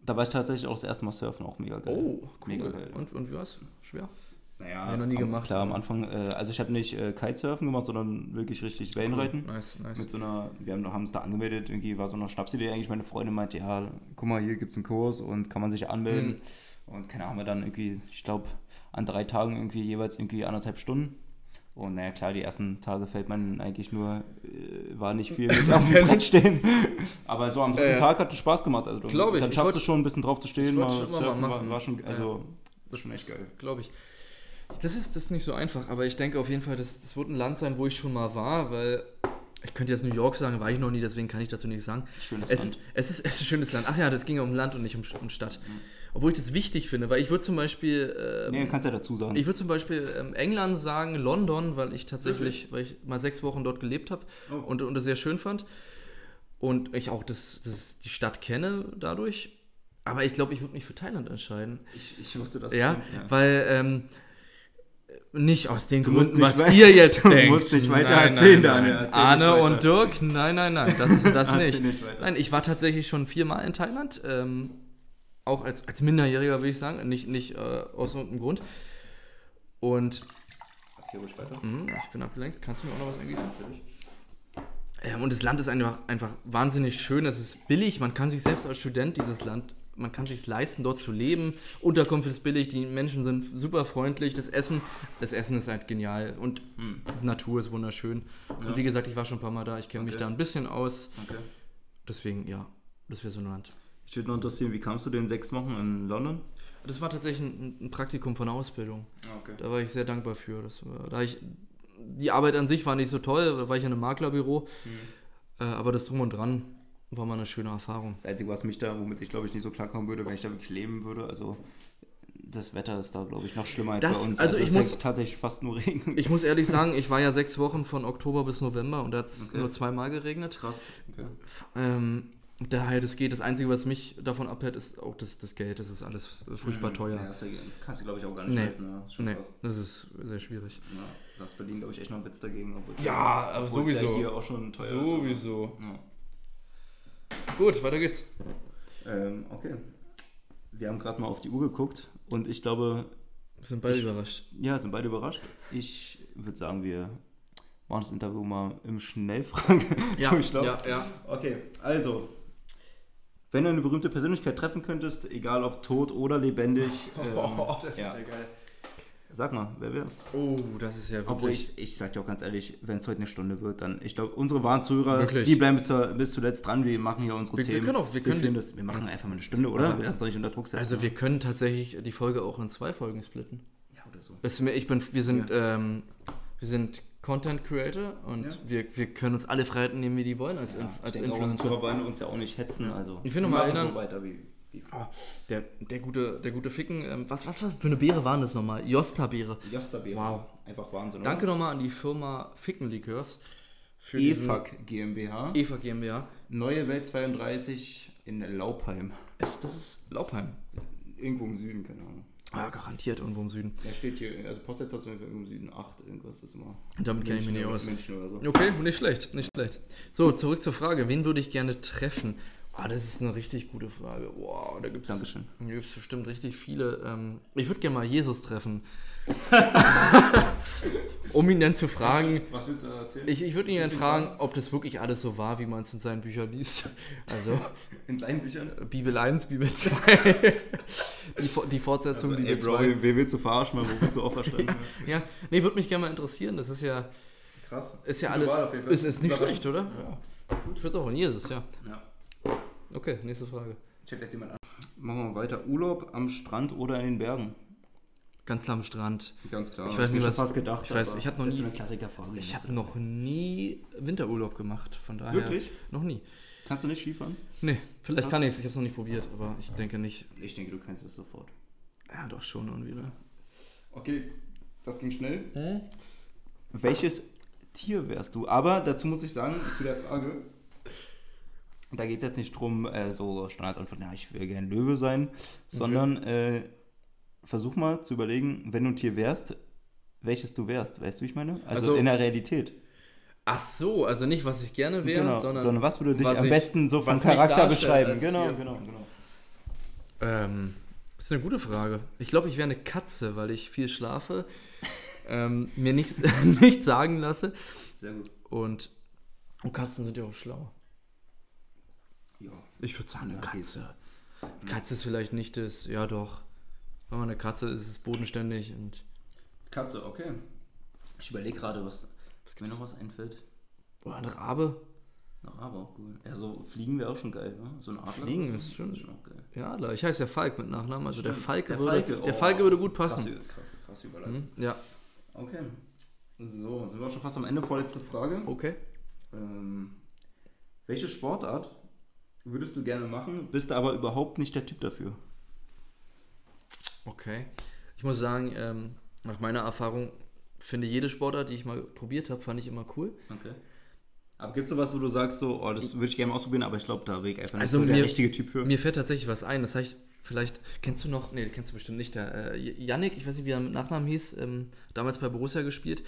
Da war ich tatsächlich auch das erste Mal surfen, auch mega geil. oh, Mega cool. geil. Und, und wie war's? Schwer? Naja, ich noch nie am, gemacht, Klar, am Anfang, äh, also ich habe nicht äh, Kitesurfen gemacht, sondern wirklich richtig Wellenreiten. Cool. Nice, nice. Mit so einer, wir haben uns da angemeldet, irgendwie war so eine Schnapsidee eigentlich. Meine Freundin meinte, ja, guck mal, hier gibt es einen Kurs und kann man sich anmelden. Mhm. Und keine Ahnung, wir dann irgendwie, ich glaube, an drei Tagen irgendwie jeweils irgendwie anderthalb Stunden. Und naja, klar, die ersten Tage fällt man eigentlich nur, äh, war nicht viel mit auf dem Brett stehen. Aber so am dritten Ja, ja. Tag hat es Spaß gemacht. Also, Glaub ich. Dann schaffst du schon ein bisschen drauf zu stehen. mal schon mal surfen, machen. war, war schon, Ja. also, das ist schon echt geil. Glaube ich. Das ist, das ist nicht so einfach, aber ich denke auf jeden Fall, das, das wird ein Land sein, wo ich schon mal war, weil ich könnte jetzt New York sagen, war ich noch nie, deswegen kann ich dazu nichts sagen. Schönes Es Land. ist, es, ist, es ist ein schönes Land. Ach ja, das ging ja um Land und nicht um, um Stadt. Obwohl ich das wichtig finde, weil ich würde zum Beispiel. Ähm, Nee, kannst ja dazu sagen. ich würde zum Beispiel ähm, England sagen, London, weil ich tatsächlich, weil ich mal sechs Wochen dort gelebt habe Oh. und, und das sehr schön fand. Und ich auch das, das, die Stadt kenne dadurch. Aber ich glaube, ich würde mich für Thailand entscheiden. ich, ich wusste das. Ja, weil ähm, Nicht aus den Du Gründen, was ihr jetzt du denkt. musst nicht weiter Nein, erzählen, nein, Daniel. nein. Erzähl Arne und Dirk, nein, nein, nein, das, das nicht. nicht. Nein, ich war tatsächlich schon viermal in Thailand. Ähm, auch als, als Minderjähriger, will ich sagen. Nicht, nicht äh, aus irgendeinem Grund. Und Erzähl ruhig weiter. Hm, ich bin abgelenkt. Kannst du mir auch noch was angießen? Ähm, und das Land ist einfach, einfach wahnsinnig schön. Es ist billig. Man kann sich selbst als Student dieses Land, man kann sich leisten, dort zu leben. Unterkunft ist billig. Die Menschen sind super freundlich. Das Essen, das Essen ist halt genial. Und die Natur ist wunderschön. Und wie gesagt, ich war schon ein paar Mal da. Ich kenne mich Okay. da ein bisschen aus. Okay. Deswegen, ja, das wäre so ein Land. Ich würde noch interessieren, wie kamst du den sechs Wochen in London? Das war tatsächlich ein, ein Praktikum von der Ausbildung. Okay. Da war ich sehr dankbar für. Das war, da ich, die Arbeit an sich war nicht so toll, da war ich in einem Maklerbüro. Äh, aber das Drum und Dran war mal eine schöne Erfahrung. Das Einzige, was mich da, womit ich glaube ich nicht so klarkommen würde, wenn ich da wirklich leben würde, also das Wetter ist da glaube ich noch schlimmer als Das- bei uns. also ich es muss- ist tatsächlich fast nur Regen. Ich muss ehrlich sagen, ich war ja sechs Wochen von Oktober bis November und da hat es Okay. nur zweimal geregnet. Krass. Okay. Ähm, daher, das geht. Das Einzige, was mich davon abhält, ist auch das, das Geld. Das ist alles furchtbar Ja, teuer. das kannst du glaube ich auch gar nicht Nee. leisten. Ja, ist schon Nee, das ist sehr schwierig. Ja, da ist Berlin glaube ich echt noch ein Witz dagegen. Ja, aber sowieso. Ja hier auch schon teuer ist. Ja. Gut, weiter geht's. Ähm, okay. Wir haben gerade mal auf die Uhr geguckt und ich glaube, Wir sind beide Ich- überrascht. ja, sind beide überrascht. Ich würde sagen, wir machen das Interview mal im Schnellfragen. Durchlauf. ja, ja. Okay, also, wenn du eine berühmte Persönlichkeit treffen könntest, egal ob tot oder lebendig, ähm, Oh, das ja. ist ja geil. sag mal, wer wär's? Oh, das ist ja Obwohl wirklich. ich, ich sag dir auch ganz ehrlich, wenn es heute eine Stunde wird, dann, ich glaube, unsere wahren Zuhörer, Wirklich? die bleiben bis, zur, bis zuletzt dran, wir machen hier unsere Wir- wir Themen. können auch- wir können- filmen das, wir machen einfach mal eine Stunde, oder? Ja. Wir lassen doch nicht unter Druck setzen. Also wir können tatsächlich die Folge auch in zwei Folgen splitten. ja, oder so. Das ich bin, wir sind, ähm, wir sind Content Creator und Ja. wir, wir können uns alle Freiheiten nehmen, wie die wollen als, Ja, Inf als auch, Influencer. Zuhörer wollen uns ja auch nicht hetzen, also Ich will noch wir mal machen erinnern- so weiter wie, wie Ah, der, der, gute, der gute Ficken, ähm, was, was, was für eine Beere waren das nochmal? Josta-Beere. Josta-Beere. Wow. Einfach Wahnsinn, oder? Danke nochmal an die Firma Ficken Liqueurs für EFAG GmbH. EFA GmbH. Neue Welt 32 in Laupheim. Das ist Laubheim. Irgendwo im Süden, keine Ahnung. Ah, garantiert irgendwo im Süden. Er steht hier, also Postleitzahl ist irgendwo im Süden 8, irgendwas ist immer. Damit kenne ich mich nicht aus. München oder so. Okay, nicht schlecht, nicht schlecht. So, zurück zur Frage. Wen würde ich gerne treffen? Ah, das ist eine richtig gute Frage. Wow, da gibt es bestimmt richtig viele. Ähm, ich würde gerne mal Jesus treffen. um ihn dann zu fragen. Was willst du erzählen? Ich, ich würde ihn dann die fragen, ob das wirklich alles so war, wie man es in seinen Büchern liest. Also In seinen Büchern? Bibel 1, Bibel 2. die, die Fortsetzung, Also, ey, Bibel Bro, 2. wen wen willst du verarschen, Mann? Wo bist du auferstanden? Ja, nee, würde mich gerne mal interessieren. Das ist ja, Krass. ist ja alles. Ist, ist nicht schlecht, oder? Ja. Ich würde auch in Jesus, ja. Ja. Okay, nächste Frage. Checkt jetzt jemand an. Machen wir weiter. Urlaub am Strand oder in den Bergen? Ganz klar am Strand. Ganz klar. Ich weiß nicht, was- fast gedacht. ich weiß, ich hab noch nie- so eine Klassikerfrage. Ich habe noch nie Winterurlaub gemacht, von daher. Wirklich? Noch nie. Kannst du nicht Skifahren? Nee, vielleicht Krass. kann ich es. Ich habe es noch nicht probiert, aber ich denke nicht. Ich denke, du kannst es sofort. Ja, doch schon irgendwie, ne? Okay, das ging schnell. Hm? Welches Tier wärst du? Aber dazu muss ich sagen, zu der Frage, da geht es jetzt nicht drum, äh, so Standardantwort, ja, ich will gerne Löwe sein, sondern äh, versuch mal zu überlegen, wenn du ein Tier wärst, welches du wärst. Weißt du, wie ich meine? Also, Also- in der Realität. Ach so, also nicht, was ich gerne wäre, genau. sondern. was würde dich was am ich- besten so vom Charakter beschreiben? Genau, genau, genau. Ähm, das ist eine gute Frage. Ich glaube, ich wäre eine Katze, weil ich viel schlafe, ähm, mir nichts, nichts sagen lasse Sehr gut. und, und Katzen sind ja auch schlau. Ja. Ich würde sagen, eine Katze. Katze ist vielleicht nicht das, ja doch. Wenn man eine Katze ist, ist es bodenständig und. Katze, okay. Ich überlege gerade, was, was mir noch was einfällt. Oder ein Rabe? Noch aber auch cool. Ja, so Fliegen wäre auch schon geil, ne? So ein Adler. Fliegen ist schon- ist schon auch geil. Ja, Adler. Ich heiße ja Falk mit Nachnamen, also der. Falke, Der würde, Falke, der oh. Falke würde gut passen. Krass, krass, krass Überleitung. Hm? Ja, Okay. So, sind wir schon fast am Ende. Vorletzte Frage. okay. Ähm, welche Sportart würdest du gerne machen, bist aber überhaupt nicht der Typ dafür? Okay. Ich muss sagen, ähm, nach meiner Erfahrung finde jede Sportart, die ich mal probiert habe, fand ich immer cool. Okay. Aber gibt es sowas, wo du sagst, so, oh, das würde ich gerne ausprobieren, aber ich glaube, da bin ich einfach nicht Also so der mir- richtige Typ für? Mir fällt tatsächlich was ein. Das ich Vielleicht kennst du noch, nee, kennst du bestimmt nicht, der äh, Yannick, ich weiß nicht, wie er mit Nachnamen hieß, ähm, damals bei Borussia gespielt,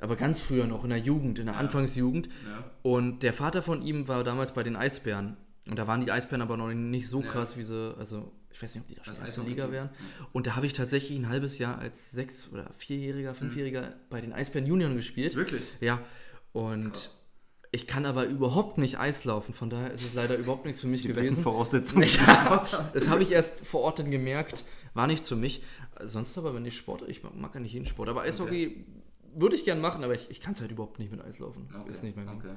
aber ganz früher noch in der Jugend, in der Anfangsjugend. Ja. Und der Vater von ihm war damals bei den Eisbären. Und da waren die Eisbären aber noch nicht so Ja. krass, wie sie, also ich weiß nicht, ob die da schon Das erste Eishockey-Team. Liga wären. Und da habe ich tatsächlich ein halbes Jahr als Sechs- oder Vierjähriger, Mhm. Fünfjähriger bei den Eisbären Junioren gespielt. Wirklich? Ja, und ich kann aber überhaupt nicht Eislaufen, von daher ist es leider überhaupt nichts für mich Die besten gewesen. Voraussetzungen. Ja, das habe ich erst vor Ort dann gemerkt, war nicht für mich. Sonst aber, wenn ich Sport, ich mag, ja nicht jeden Sport, aber Eishockey würde ich gern machen, aber ich, ich kann es halt überhaupt nicht mit Eislaufen. Ist nicht mein Ding. okay.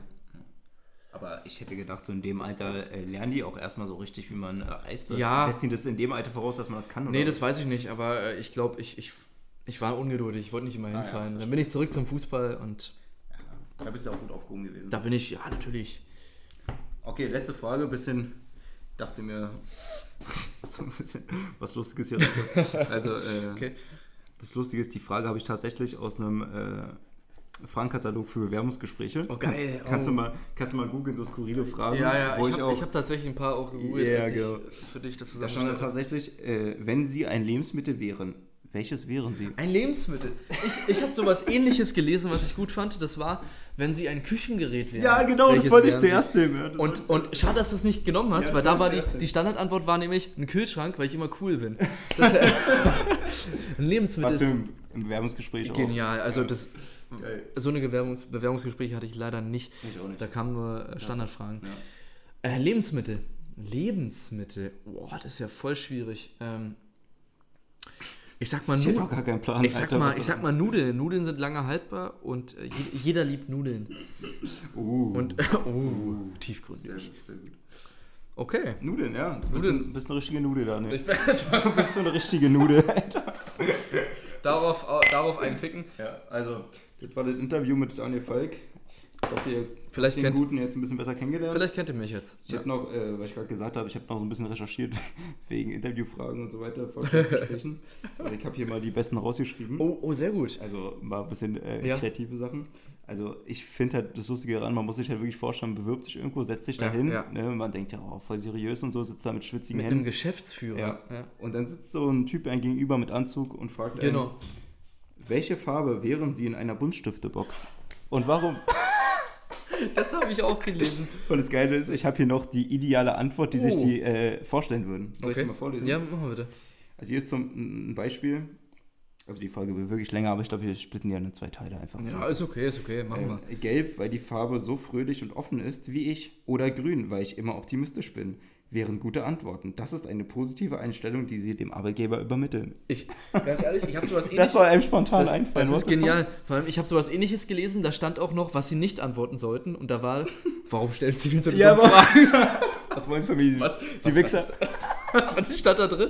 Aber ich hätte gedacht, so in dem Alter äh, lernen die auch erstmal so richtig, wie man äh, Eis läuft. Ja. Setzen die das in dem Alter voraus, dass man das kann? Nee, oder das weiß ich nicht, aber äh, ich glaube, ich, ich, ich war ungeduldig, ich wollte nicht immer Ah, ja, hinfallen. dann bin ich zurück zum Fußball und was? Da bist du auch gut aufgehoben gewesen. da bin ich, ja, natürlich. Okay, letzte Frage. Bisschen, dachte mir, so ein bisschen was Lustiges hier. Also, äh, Okay. das Lustige ist, die Frage habe ich tatsächlich aus einem äh, Fragenkatalog für Bewerbungsgespräche. Oh, geil. Kann, kannst, Oh. du mal, kannst du mal googeln, so skurrile Fragen? Ja, ja, ich ich habe hab tatsächlich ein paar auch gegoogelt, Ja, genau. für dich das da stand tatsächlich, äh, wenn Sie ein Lebensmittel wären, welches wären Sie? Ein Lebensmittel. Ich, ich habe sowas ähnliches gelesen, was ich gut fand. Das war, wenn sie ein Küchengerät wären. Ja, genau, das wollte ich wären sie? zuerst nehmen. ja, Und, und schade, dass du es nicht genommen hast, Ja, weil da war die, zuerst die Standardantwort war nämlich ein Kühlschrank, weil ich immer cool bin. Das, ein Lebensmittel Was für ein, ein Bewerbungsgespräch auch. genial. Also das, Geil. so eine Bewerbungs Bewerbungsgespräche hatte ich leider nicht. Ich auch nicht. Da kamen nur äh, Standardfragen. Ja. Äh, Lebensmittel. Lebensmittel. Boah, das ist ja voll schwierig. Ähm, ich sag mal Ich auch gar keinen Plan. Ich sag, Alter, mal, ich sag mal Nudeln. Nudeln sind lange haltbar und äh, je- jeder liebt Nudeln. Uh, Und oh, tiefgründig. sehr gut, sehr gut. Okay. Nudeln, ja. Du bist, Nudeln. Ein, bist eine richtige Nudel, Daniel. Ich bin, Du bist so eine richtige Nudel, Alter. Darauf, darauf einficken. Ja, also, das war das Interview mit Daniel Falk. Ich hoffe, ihr Vielleicht den kennt- Guten jetzt ein bisschen besser kennengelernt. Vielleicht kennt ihr mich jetzt. Ich habe noch, äh, was ich gerade gesagt habe, ich habe noch so ein bisschen recherchiert wegen Interviewfragen und so weiter, Vorstellungsgesprächen. Und ich habe hier mal die besten rausgeschrieben. Oh, oh, sehr gut. Also mal ein bisschen äh, Ja. kreative Sachen. Also ich finde halt das Lustige daran, man muss sich halt wirklich vorstellen, man bewirbt sich irgendwo, setzt sich da hin. ja. Ne, man denkt ja, oh, voll seriös und so, sitzt da mit schwitzigen Mit einem Händen. Geschäftsführer. Ja. Und dann sitzt so ein Typ ein gegenüber mit Anzug und fragt einen, Genau. welche Farbe wären Sie in einer Buntstiftebox? Und warum? Das habe ich auch gelesen. Und das Geile ist, ich habe hier noch die ideale Antwort, die sich Oh. die äh, vorstellen würden. Soll ich Okay. die mal vorlesen? Ja, machen wir bitte. Also hier ist zum, ein Beispiel. Also die Folge wird wirklich länger, aber ich glaube, wir splitten ja in zwei Teile einfach. so. Ja, ist okay, ist okay. Machen wir. Ähm, gelb, weil die Farbe so fröhlich und offen ist wie ich. Oder grün, weil ich immer optimistisch bin. Wären gute Antworten. Das ist eine positive Einstellung, die Sie dem Arbeitgeber übermitteln. Ich, ganz ehrlich, ich habe sowas Das ähnliches. soll einem spontan Das, einfallen. das ist genial. Vor allem, ich habe sowas ähnliches gelesen, da stand auch noch, was sie nicht antworten sollten. Und da war, warum stellen sie mir so eine Ja, aber. Was wollen Sie von mir? Was? Sie Was- Wichser. Frage? Was stand da drin?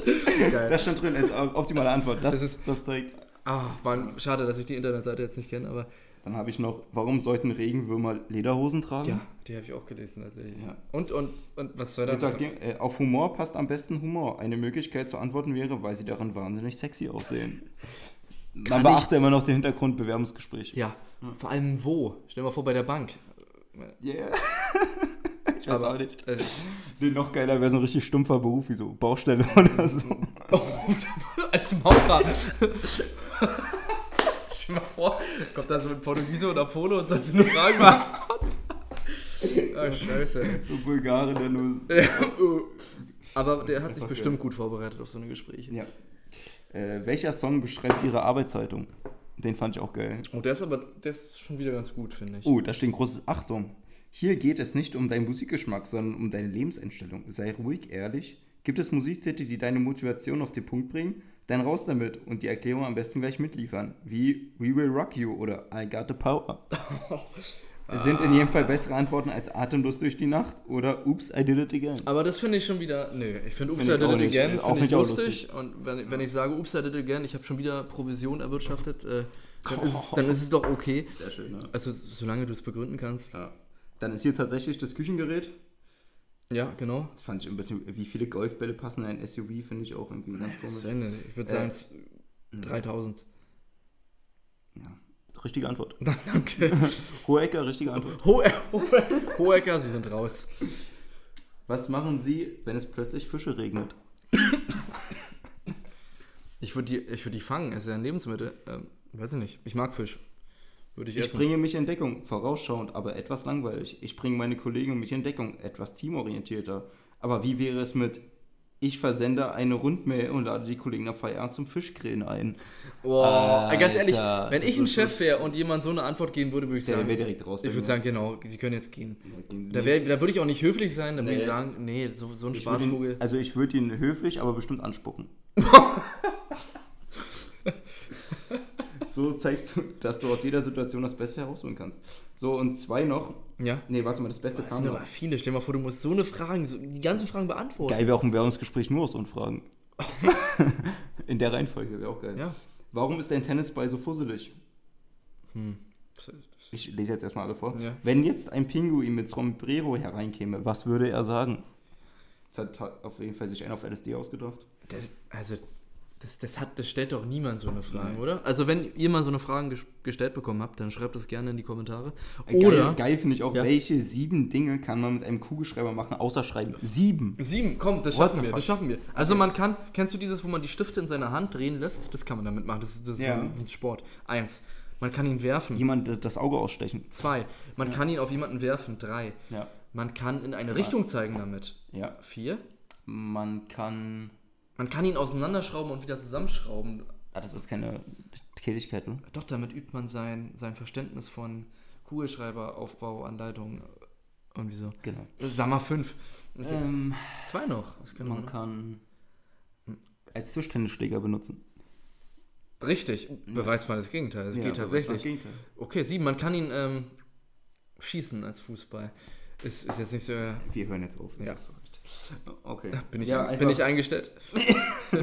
Geil. Das stand drin als optimale Antwort. Das, Das ist das direkt. Ah, Mann, schade, dass ich die Internetseite jetzt nicht kenne, aber Dann habe ich noch, warum sollten Regenwürmer Lederhosen tragen? ja, die habe ich auch gelesen tatsächlich. Ja. Und, und, und was soll das? ihr, äh, auf Humor passt am besten Humor. Eine Möglichkeit zu antworten wäre, weil sie darin wahnsinnig sexy aussehen. Man beachte immer noch den Hintergrund Bewerbungsgespräch. Ja, vor allem wo? Stell dir mal vor, bei der Bank. Yeah. ich weiß auch nicht. Äh, Nee, noch geiler wäre so ein richtig stumpfer Beruf wie so Baustelle oder so. oh, als Maurer. Stell dir mal vor, kommt da so ein Portugiese oder Polo und sollst du eine Frage machen. Ah, scheiße. So Bulgare, der nur. Äh, Aber der hat sich bestimmt gut vorbereitet auf so eine Gespräche. Ja. Äh, welcher Song beschreibt Ihre Arbeitszeitung? Den fand ich auch geil. Oh, der ist aber, der ist schon wieder ganz gut, finde ich. Oh, da steht ein großes Achtung. Hier geht es nicht um deinen Musikgeschmack, sondern um deine Lebenseinstellung. Sei ruhig, ehrlich. Gibt es Musiktitel, die deine Motivation auf den Punkt bringen? Dann raus damit und die Erklärung am besten gleich mitliefern. Wie We Will Rock You oder I Got the Power. Sind in jedem Fall bessere Antworten als Atemlos durch die Nacht oder Oops, I Did It Again. Aber das finde ich schon wieder. Nö, ich finde Oops, Find I Did It nicht. Again Auch finde ich nicht auch lustig. Und wenn, wenn ich sage Oops, I Did It Again, ich habe schon wieder Provision erwirtschaftet, äh, dann, ist es, dann ist es doch okay. Sehr schön, ne? Also, solange du es begründen kannst. Ja. Dann ist hier tatsächlich das Küchengerät. Ja, genau. Das fand ich ein bisschen, wie viele Golfbälle passen in ein SUV, finde ich auch irgendwie ganz komisch. Ende. Ich würde Äh, sagen, es- 3000. Ja. Richtige Antwort. Danke. Hohecker, richtige Antwort. Ho Ho Hohecker, sie sind raus. Was machen Sie, wenn es plötzlich Fische regnet? Ich würde die, ich würd die fangen, es ist ja ein Lebensmittel. Ähm, weiß ich nicht. Ich mag Fisch. Würde ich, Ich essen. bringe mich in Deckung, vorausschauend, aber etwas langweilig. Ich bringe meine Kollegen und mich in Deckung, etwas teamorientierter. Aber wie wäre es mit, ich versende eine Rundmail und lade die Kollegen nach Feierabend zum Fischgrillen ein? Boah, ganz ehrlich, wenn ich ein Chef wäre und jemand so eine Antwort geben würde, würde ich Der sagen, wäre direkt raus. ich würde sagen, genau, sie können jetzt gehen. Nee. Da, wär, da würde ich auch nicht höflich sein, da würde Nee. ich sagen, nee, so, so ein Ich Spaßvogel. Ihn, also ich würde ihn höflich, aber bestimmt anspucken. so zeigst du, dass du aus jeder Situation das Beste herausholen kannst. So, und zwei noch. Ja. Nee, warte mal, das Beste Das kam sind noch. aber viele. Stell dir mal vor, du musst so eine Frage, so, die ganzen Fragen beantworten. Geil wäre auch ein Währungsgespräch nur aus Unfragen. In der Reihenfolge wäre auch geil. Ja. Warum ist dein Tennisball so fusselig? Hm. Ich lese jetzt erstmal alle vor. Ja. Wenn jetzt ein Pinguin mit Sombrero hereinkäme, was würde er sagen? Das hat auf jeden Fall sich einer auf LSD ausgedacht. Das, also, das, das, hat, das stellt doch niemand so eine Frage, Nein. oder? Also, wenn ihr mal so eine Frage ges gestellt bekommen habt, dann schreibt das gerne in die Kommentare. Geil, Oder geil finde ich auch, Ja. welche sieben Dinge kann man mit einem Kugelschreiber machen, außer schreiben? Sieben. sieben, komm, das What schaffen wir, fuck? das schaffen wir. Also, Okay. man kann, kennst du dieses, wo man die Stifte in seiner Hand drehen lässt? Das kann man damit machen. Das, ist- das ist Ja. ein, ein Sport. Eins, man kann ihn werfen. Jemand das Auge ausstechen. Zwei, man kann ihn auf jemanden werfen. Drei, Ja. man kann in eine. Richtung zeigen damit. Ja. Vier, Man kann. Man kann ihn auseinanderschrauben und wieder zusammenschrauben. Ah, das ist keine Tätigkeit, ne? Doch, damit übt man sein, sein Verständnis von Kugelschreiberaufbau, Anleitung und wieso. Genau. Sag mal fünf. Okay. Ähm, Zwei noch. Man noch? kann als Tischtennisschläger benutzen. Richtig, beweist mal das Gegenteil. Es Ja, geht tatsächlich. Das Gegenteil. Okay, sieben, man kann ihn ähm, schießen als Fußball. Ist, ist jetzt nicht so. Wir hören jetzt auf. Ja. Okay. Bin ich, ja, ein, bin ich eingestellt?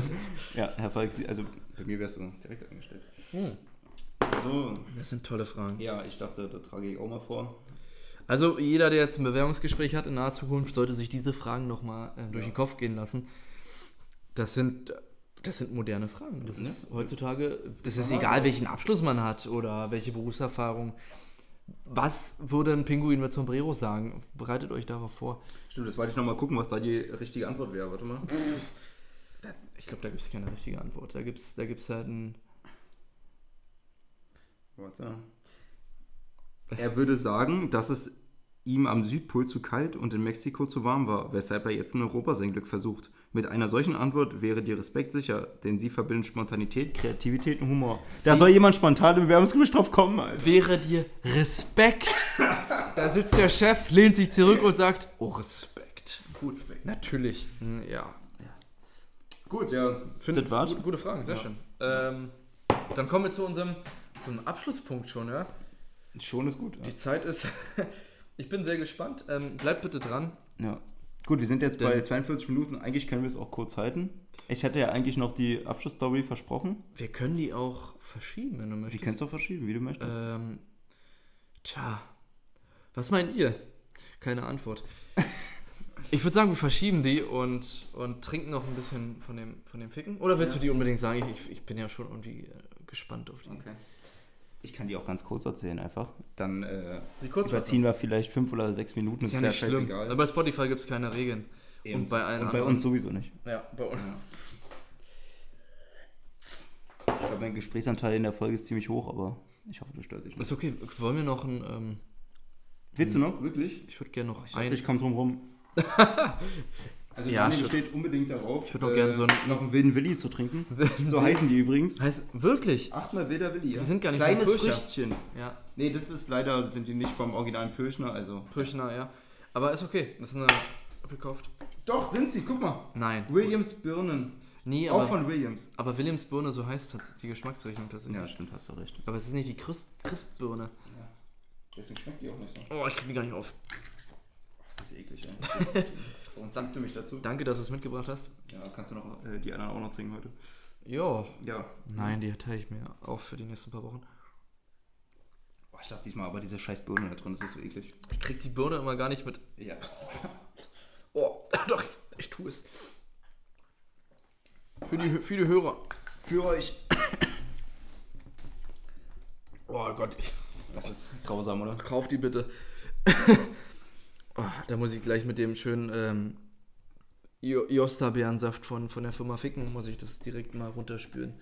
Ja, Herr Falk, also bei mir wärst du direkt eingestellt. Hm. So. Das sind tolle Fragen. Ja, ich dachte, da trage ich auch mal vor. Also, jeder, der jetzt ein Bewerbungsgespräch hat in naher Zukunft, sollte sich diese Fragen nochmal äh, durch Ja. den Kopf gehen lassen. Das sind. Das sind moderne Fragen. Das Ja. ist heutzutage, das ist egal, welchen Abschluss man hat oder welche Berufserfahrung. Was würde ein Pinguin mit Sombrero sagen? Bereitet euch darauf vor. Stimmt, das wollte ich nochmal gucken, was da die richtige Antwort wäre. Warte mal. Ich glaube, da gibt es keine richtige Antwort. Da gibt es da gibt's halt ein. Warte. Er würde sagen, dass es ihm am Südpol zu kalt und in Mexiko zu warm war, weshalb er jetzt in Europa sein Glück versucht. Mit einer solchen Antwort wäre dir Respekt sicher, denn sie verbinden Spontanität, Kreativität und Humor. Da soll jemand spontan im Bewerbungsgespräch drauf kommen, Alter. Wäre dir Respekt. da sitzt der Chef, lehnt sich zurück und sagt: Oh, Respekt. Gut, Natürlich. Hm, Ja. Gut ja. Finde Das war's? gute, Fragen, sehr Ja. schön. Ähm, dann kommen wir zu unserem zum Abschlusspunkt schon, ja. Schon ist gut. Die Zeit ist. ich bin sehr gespannt. Ähm, bleibt bitte dran. Ja. Gut, wir sind jetzt bei Denn- 42 Minuten. Eigentlich können wir es auch kurz halten. Ich hatte ja eigentlich noch die Abschlussstory versprochen. Wir können die auch verschieben, wenn du Die möchtest. kannst du auch verschieben, wie du möchtest. Ähm, tja, was meint ihr? Keine Antwort. Ich würde sagen, wir verschieben die und, und trinken noch ein bisschen von dem, von dem Ficken. Oder willst Ja. du die unbedingt sagen? Ich, ich, ich bin ja schon irgendwie äh, gespannt auf die. Okay. Ich kann die auch ganz kurz erzählen einfach. Dann äh, überziehen wir vielleicht fünf oder sechs Minuten. Ist ja nicht schlimm. Aber bei Spotify gibt es keine Regeln. Eben. Und bei allen Und bei anderen. uns sowieso nicht. Ja, bei uns. Ich glaube, mein Gesprächsanteil in der Folge ist ziemlich hoch, aber ich hoffe, du störst dich nicht. Ist okay. Wollen wir noch ein. Ähm, Willst du noch? Wirklich? ich würde gerne noch Ich, ein. dachte, ich komme drum rum. also Ja, Daniel steht unbedingt darauf, Ich würd noch gern so ein- noch einen wilden Willi zu trinken. So heißen die übrigens. heißt wirklich? Achtmal wilder Willi. Ja? Die sind gar nicht Kleines vom Pircher. Früchtchen. Ja, Nee, das ist leider, sind die nicht vom originalen Pirchner, also. Pürchner, ja. Aber ist okay. Das ist eine. Gekauft. Doch, sind sie, guck mal. Nein. Williams Birnen. Nee, Auch aber, von Williams. aber Williams Birne, so heißt tats- die Geschmacksrichtung tatsächlich. Ja, stimmt, hast du recht. Aber es ist nicht die Christ Christbirne. Deswegen schmeckt die auch nicht so. Oh, ich krieg die gar nicht auf. Das ist eklig, ey. Warum zwangst du mich dazu? Danke, dass du es mitgebracht hast. Ja, kannst du noch äh, die anderen auch noch trinken heute? Jo. Ja. Nein, die teile ich mir auf für die nächsten paar Wochen. Oh, ich lasse diesmal aber diese scheiß Birne da drin, das ist so eklig. Ich krieg die Birne immer gar nicht mit. Ja. Oh, doch, ich, ich tue es. Für die, für die Hörer. Für euch. Oh Gott, ich Das ist grausam, oder? kauf die bitte. oh, da muss ich gleich mit dem schönen ähm, Jo- Josta-Beerensaft von, von der Firma Ficken, muss ich das direkt mal runterspülen.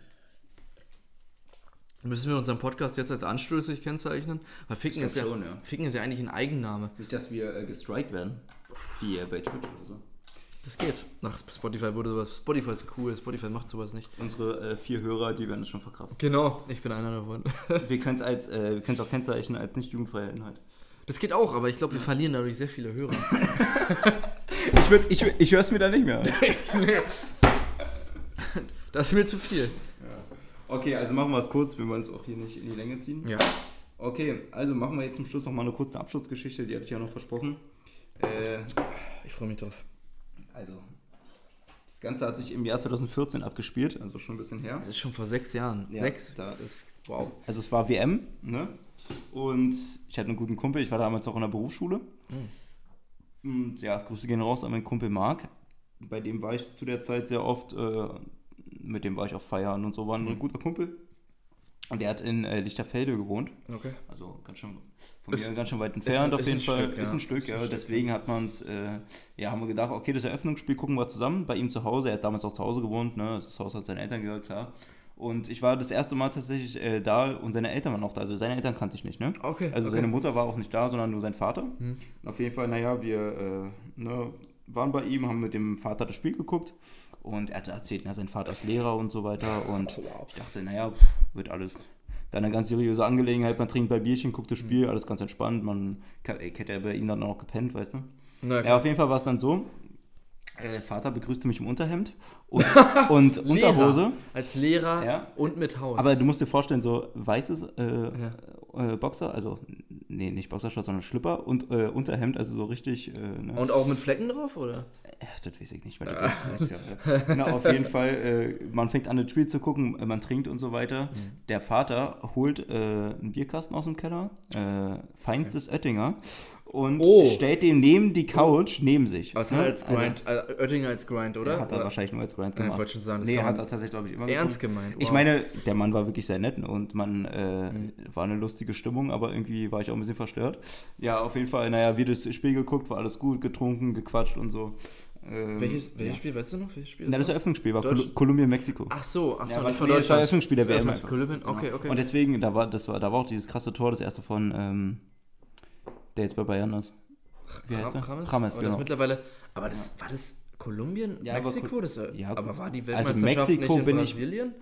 Müssen wir unseren Podcast jetzt als anstößig kennzeichnen? Weil Ficken, ist ja, schon, ja. Ficken ist ja eigentlich ein Eigenname. Nicht, dass wir äh, gestrikt werden. Wie äh, bei Twitch oder so. Das geht. Nach Spotify wurde sowas. Spotify ist cool, Spotify macht sowas nicht. Unsere äh, vier Hörer, die werden es schon verkraften. Genau, ich bin einer davon. wir können es als, äh, wir können es auch kennzeichnen als nicht jugendfreier Inhalt. Das geht auch, aber ich glaube, wir verlieren dadurch sehr viele Hörer. Ich, würd, ich, ich höre es mir da nicht mehr an. Das ist mir zu viel. Okay, also machen wir es kurz, wir wollen es auch hier nicht in die Länge ziehen. Ja. Okay, also machen wir jetzt zum Schluss noch mal eine kurze Abschlussgeschichte, die hatte ich ja noch versprochen. Äh, Ich freue mich drauf. also, das Ganze hat sich im Jahr 2014 abgespielt, also schon ein bisschen her. Das ist schon vor sechs Jahren. Ja, Sechs? Da ist, wow. Also es war WM, ne? Und ich hatte einen guten Kumpel, ich war damals auch in der Berufsschule. Und ja, Grüße gehen raus an meinen Kumpel Marc. Bei dem war ich zu der Zeit sehr oft, äh, mit dem war ich auf Feiern und so, war ein guter Kumpel. Und der hat in äh, Lichterfelde gewohnt. Okay. Also ganz schön von Ist- mir ganz schön weit entfernt ist- auf jeden Fall. Stück, ja. Ist ein Stück, Ist ja. ein Stück, Deswegen hat man uns, äh, ja, haben wir gedacht, okay, das Eröffnungsspiel gucken wir zusammen bei ihm zu Hause. Er hat damals auch zu Hause gewohnt, ne? Das Haus hat seinen Eltern gehört, klar. Und ich war das erste Mal tatsächlich äh, da und seine Eltern waren auch da. Also seine Eltern kannte ich nicht, ne? Okay. Also okay. seine Mutter war auch nicht da, sondern nur sein Vater. Hm. Und auf jeden Fall, naja, wir äh, ne, waren bei ihm, haben mit dem Vater das Spiel geguckt und er hat erzählt, na, sein Vater ist Lehrer und so weiter. Und ich dachte, naja, wird alles dann eine ganz seriöse Angelegenheit. Man trinkt bei Bierchen, guckt das Spiel, alles ganz entspannt. Man ich hätte ja bei ihm dann auch gepennt, weißt du? Na, Ja, auf jeden Fall war es dann so. äh, Vater begrüßte mich im Unterhemd und, und Unterhose. Lehrer. Als Lehrer Ja. und mit Haus. Aber du musst dir vorstellen, so weißes äh, äh, Boxer, also nee, nicht Boxershorts, sondern Schlipper und äh, Unterhemd, also so richtig. Äh, ne? Und auch mit Flecken drauf, oder? Ja, das weiß ich nicht, weil das ist ja, ja. Na, auf jeden Fall, äh, man fängt an, das Spiel zu gucken, äh, man trinkt und so weiter. Der Vater holt einen Bierkasten aus dem Keller, äh, feinstes Oettinger, und Oh. stellt den neben die Couch neben sich. Was ne? hat er als Also, Grind? äh, Oettinger als Grind, oder? hat er Oder- wahrscheinlich nur als Grind Ja, ich gemacht. wollte schon sagen, das nee, hat er tatsächlich, glaube ich, immer Ernst getrunken. gemeint. Ich wow. meine, der Mann war wirklich sehr nett und man äh, war eine lustige Stimmung, aber irgendwie war ich auch ein bisschen verstört. Ja, auf jeden Fall, naja, wir das Spiel geguckt, war alles gut, getrunken, gequatscht und so. Ähm, Welches, welches ja. Spiel, weißt du noch? Welches Spiel? Na, das? Eröffnungsspiel war Deutsch- Kolumbien, Mexiko. Ach so, ach so, Ja, nicht von nee, das war Deutschland. Eröffnungsspiel der WM. Kolumbien, okay, okay. Und deswegen, da war, das war, da war auch dieses krasse Tor, das erste von, ähm, der jetzt bei Bayern ist. Wie heißt der? Rames? Rames, aber genau. das mittlerweile, aber das, war das Kolumbien, Ja, aber Mexiko? Kol- Das, ja, aber war die also Weltmeisterschaft Mexiko nicht in bin ich- Brasilien?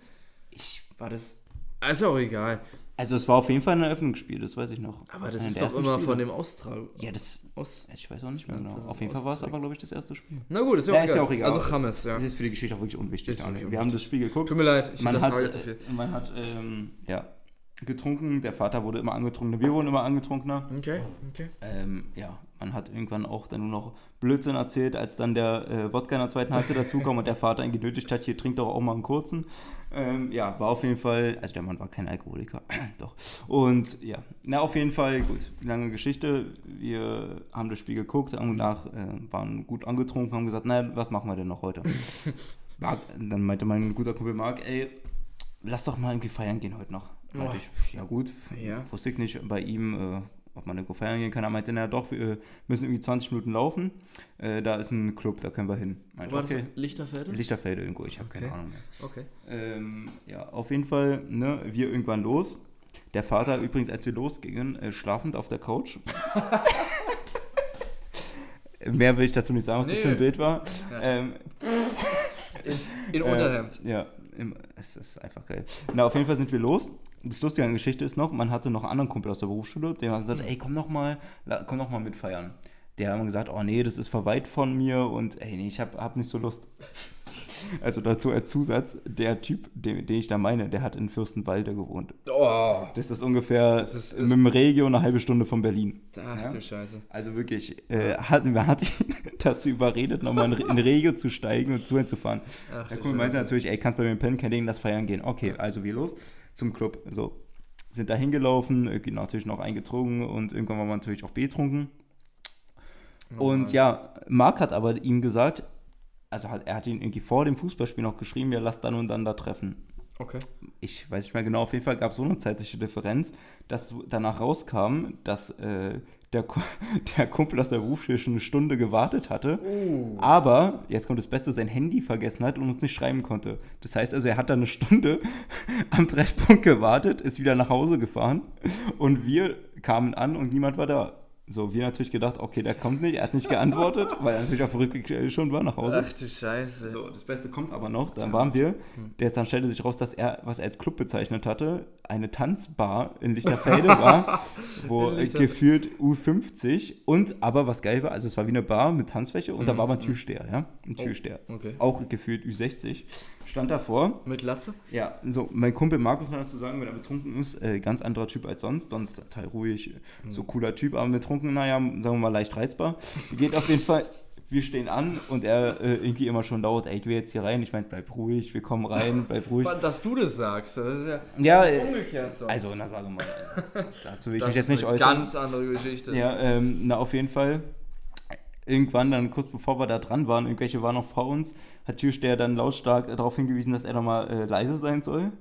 Ich, War das... Ah, Ist ja auch egal. also es war auf jeden Fall ein Eröffnungsspiel, das weiß ich noch. Aber das Einer ist doch immer Spiele. von dem Austrag... Ja, das, Aus ich weiß auch nicht mehr genau. ist Auf jeden Fall war es aber, glaube ich, das erste Spiel. Na gut, ist ja, Ja, auch, ist egal. ja auch egal. Also Chames, ja. Das ist für die Geschichte auch wirklich unwichtig. Ist wirklich wir haben das Spiel geguckt. Tut mir leid, ich man hat, zu viel. äh, man hat ähm, ja, getrunken, der Vater wurde immer angetrunkener, wir wurden immer angetrunkener. Okay, okay. Ähm, ja, man hat irgendwann auch dann nur noch Blödsinn erzählt, als dann der äh, Wodka in der zweiten Halbzeit dazukam und der Vater ihn genötigt hat, hier trinkt doch auch mal einen kurzen. Ähm, ja, war auf jeden Fall, also der Mann war kein Alkoholiker, doch. Und ja, na auf jeden Fall, gut, lange Geschichte. Wir haben das Spiel geguckt und nach äh, waren gut angetrunken, haben gesagt, na, was machen wir denn noch heute? Dann meinte mein guter Kumpel Marc, ey, lass doch mal irgendwie feiern gehen heute noch. Meinte ich, ja gut, Ja. wusste ich nicht bei ihm, äh, ob man irgendwo feiern gehen kann. Er meinte, na doch, wir müssen irgendwie 20 Minuten laufen. Äh, da ist ein Club, da können wir hin. Meinte, War okay. das Lichterfelde? Lichterfelde irgendwo, ich habe keine Okay. Ahnung mehr. Okay. Ähm, ja, auf jeden Fall, ne, wir irgendwann los. Der Vater übrigens, als wir losgingen, äh, schlafend auf der Couch. Mehr will ich dazu nicht sagen, was das Nee. für ein Bild war. Ja. Ähm, In Unterhemd. äh, ja, im, es ist einfach geil. Na, auf jeden Fall sind wir los. Das Lustige an der Geschichte ist noch, man hatte noch einen anderen Kumpel aus der Berufsschule, der hat gesagt, ey, komm noch mal, komm noch mal mit feiern. Der hat gesagt, oh nee, das ist verweit von mir und ey, nee, ich hab, hab nicht so Lust. Also dazu als Zusatz, der Typ, den, den ich da meine, der hat in Fürstenwalde gewohnt. Oh, Das ist ungefähr Das ist- mit dem Regio eine halbe Stunde von Berlin. ach Ja. du Scheiße. Also wirklich, äh, hat, man hat ihn dazu überredet, nochmal in, in Regio zu steigen und zu ihm zu fahren. Ach, Der Kumpel meinte natürlich, ey, kannst bei mir pennen, kein Ding, lass feiern gehen. Okay, also wir los zum Club. So, sind da hingelaufen, irgendwie natürlich noch eingetrunken und irgendwann waren wir natürlich auch betrunken. Und ja, Marc hat aber ihm gesagt, also hat, er hat ihn irgendwie vor dem Fußballspiel noch geschrieben, ja, lass dann und dann da treffen. Okay. Ich weiß nicht mehr genau, auf jeden Fall gab es so eine zeitliche Differenz, dass danach rauskam, dass äh, der, der Kumpel aus der Berufsschule schon eine Stunde gewartet hatte. Oh. Aber, jetzt kommt das Beste, sein Handy vergessen hat und uns nicht schreiben konnte. Das heißt also, er hat dann eine Stunde am Treffpunkt gewartet, ist wieder nach Hause gefahren und wir kamen an und niemand war da. So, wir natürlich gedacht, okay, der kommt nicht, er hat nicht geantwortet, weil er natürlich auf dem Rückweg schon war nach Hause. Ach du Scheiße. So, das Beste kommt aber noch. Dann waren wir, der, dann stellte sich raus, dass er, was er als Club bezeichnet hatte, eine Tanzbar in Lichterfelde war, wo äh, gefühlt U50 und aber was geil war, also es war wie eine Bar mit Tanzfläche und da Mhm, war aber ein mhm. Türsteher, ja, ein Oh. Türsteher. Okay. Auch gefühlt U60, stand davor. Mit Latze? Ja, so, mein Kumpel Markus noch dazu sagen, wenn er betrunken ist, äh, ganz anderer Typ als sonst, sonst total ruhig, Mhm. so cooler Typ, aber betrunken, naja, sagen wir mal leicht reizbar. Geht auf jeden Fall, wir stehen an und er äh, irgendwie immer schon laut, ey, ich will jetzt hier rein, ich meine, bleib ruhig, wir kommen rein, bleib ruhig. Dass du das sagst. Das ist ja Ja, äh, umgekehrt sonst. also, na sage mal, äh, dazu will ich das mich jetzt ist nicht eine äußern. ganz andere Geschichte. Ja, ähm, na auf jeden Fall. Irgendwann dann, kurz bevor wir da dran waren, irgendwelche waren noch vor uns, hat Türsteher dann lautstark äh, darauf hingewiesen, dass er doch mal äh, leise sein soll.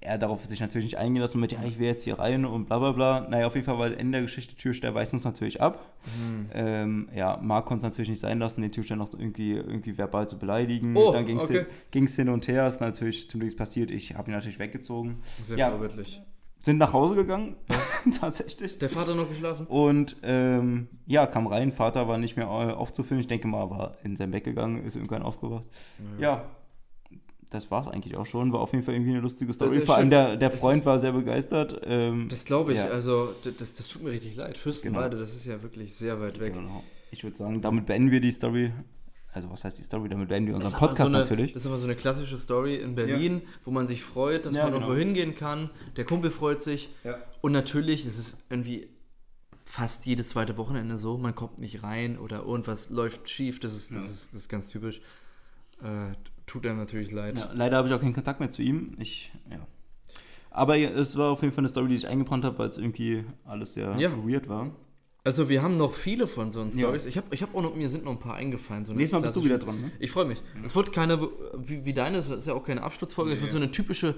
Er darauf sich natürlich nicht eingehen lassen mit, ja, ich will jetzt hier rein und bla bla bla. Naja, auf jeden Fall, weil Ende der Geschichte, Türsteher weist uns natürlich ab. Hm. Ähm, ja, Marc konnte es natürlich nicht sein lassen, den Türsteher noch irgendwie, irgendwie verbal zu beleidigen. Oh, dann ging es okay. hin, hin und her, ist natürlich zum Glück passiert. Ich habe ihn natürlich weggezogen. Sehr Ja. vorbildlich. Sind nach Hause gegangen, tatsächlich. Der Vater noch geschlafen? Und ähm, ja, kam rein, Vater war nicht mehr äh, aufzufinden. Ich denke mal, er war in sein Bett gegangen, ist irgendwann aufgewacht. Ja, das war es eigentlich auch schon. War auf jeden Fall irgendwie eine lustige Story. Vor allem der, der Freund ist- war sehr begeistert. Ähm, Das glaube ich. Ja. Also, das, das tut mir richtig leid. Fürstenwalde, Genau. das ist ja wirklich sehr weit weg. genau. Ich würde sagen, damit beenden wir die Story. Also, was heißt die Story? Damit beenden wir unseren ist Podcast so eine, natürlich. Das ist aber so eine klassische Story in Berlin, wo man sich freut, dass Ja, man genau. irgendwo hingehen kann. Der Kumpel freut sich. Ja. Und natürlich ist es irgendwie fast jedes zweite Wochenende so, man kommt nicht rein oder irgendwas läuft schief. Das ist, das Ja. ist, das ist ganz typisch. Äh, tut einem natürlich leid. Ja, leider habe ich auch keinen Kontakt mehr zu ihm. Ich, ja. Aber ja, es war auf jeden Fall eine Story, die ich eingebrannt habe, weil es irgendwie alles sehr Ja. weird war. Also wir haben noch viele von so Ja. Stories. Ich habe ich hab auch noch, mir sind noch ein paar eingefallen. So Nächstes Mal bist du wieder dran, ne? Ich freue mich. Es wird keine, wie, wie deine, es ist ja auch keine Absturzfolge, es wird so eine typische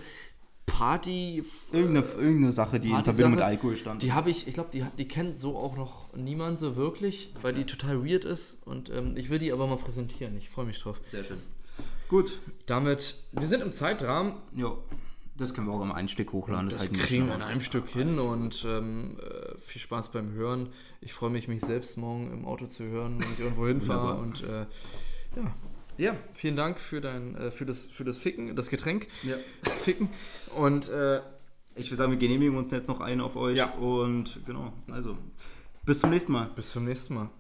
Party. Irgendeine, irgendeine Sache, die in Partysache, Verbindung mit Alkohol stand. Die habe ich, ich glaube, die, die kennt so auch noch niemand so wirklich, weil die total weird ist. Und ähm, ich will die aber mal präsentieren. Ich freue mich drauf. Sehr schön. Gut, Damit, wir sind im Zeitrahmen. ja. Das können wir auch im Einstieg hochladen. Das wir kriegen wir in einem Stück hin und ähm, äh, viel Spaß beim Hören. Ich freue mich, mich selbst morgen im Auto zu hören, wenn ich irgendwo hinfahre. Und äh, ja, Ja. vielen Dank für dein, äh, für das, für das Ficken, das Getränk. ja. Ficken. Und äh, Ich würde sagen, wir genehmigen uns jetzt noch einen auf euch. Ja. Und genau, also bis zum nächsten Mal. bis zum nächsten Mal.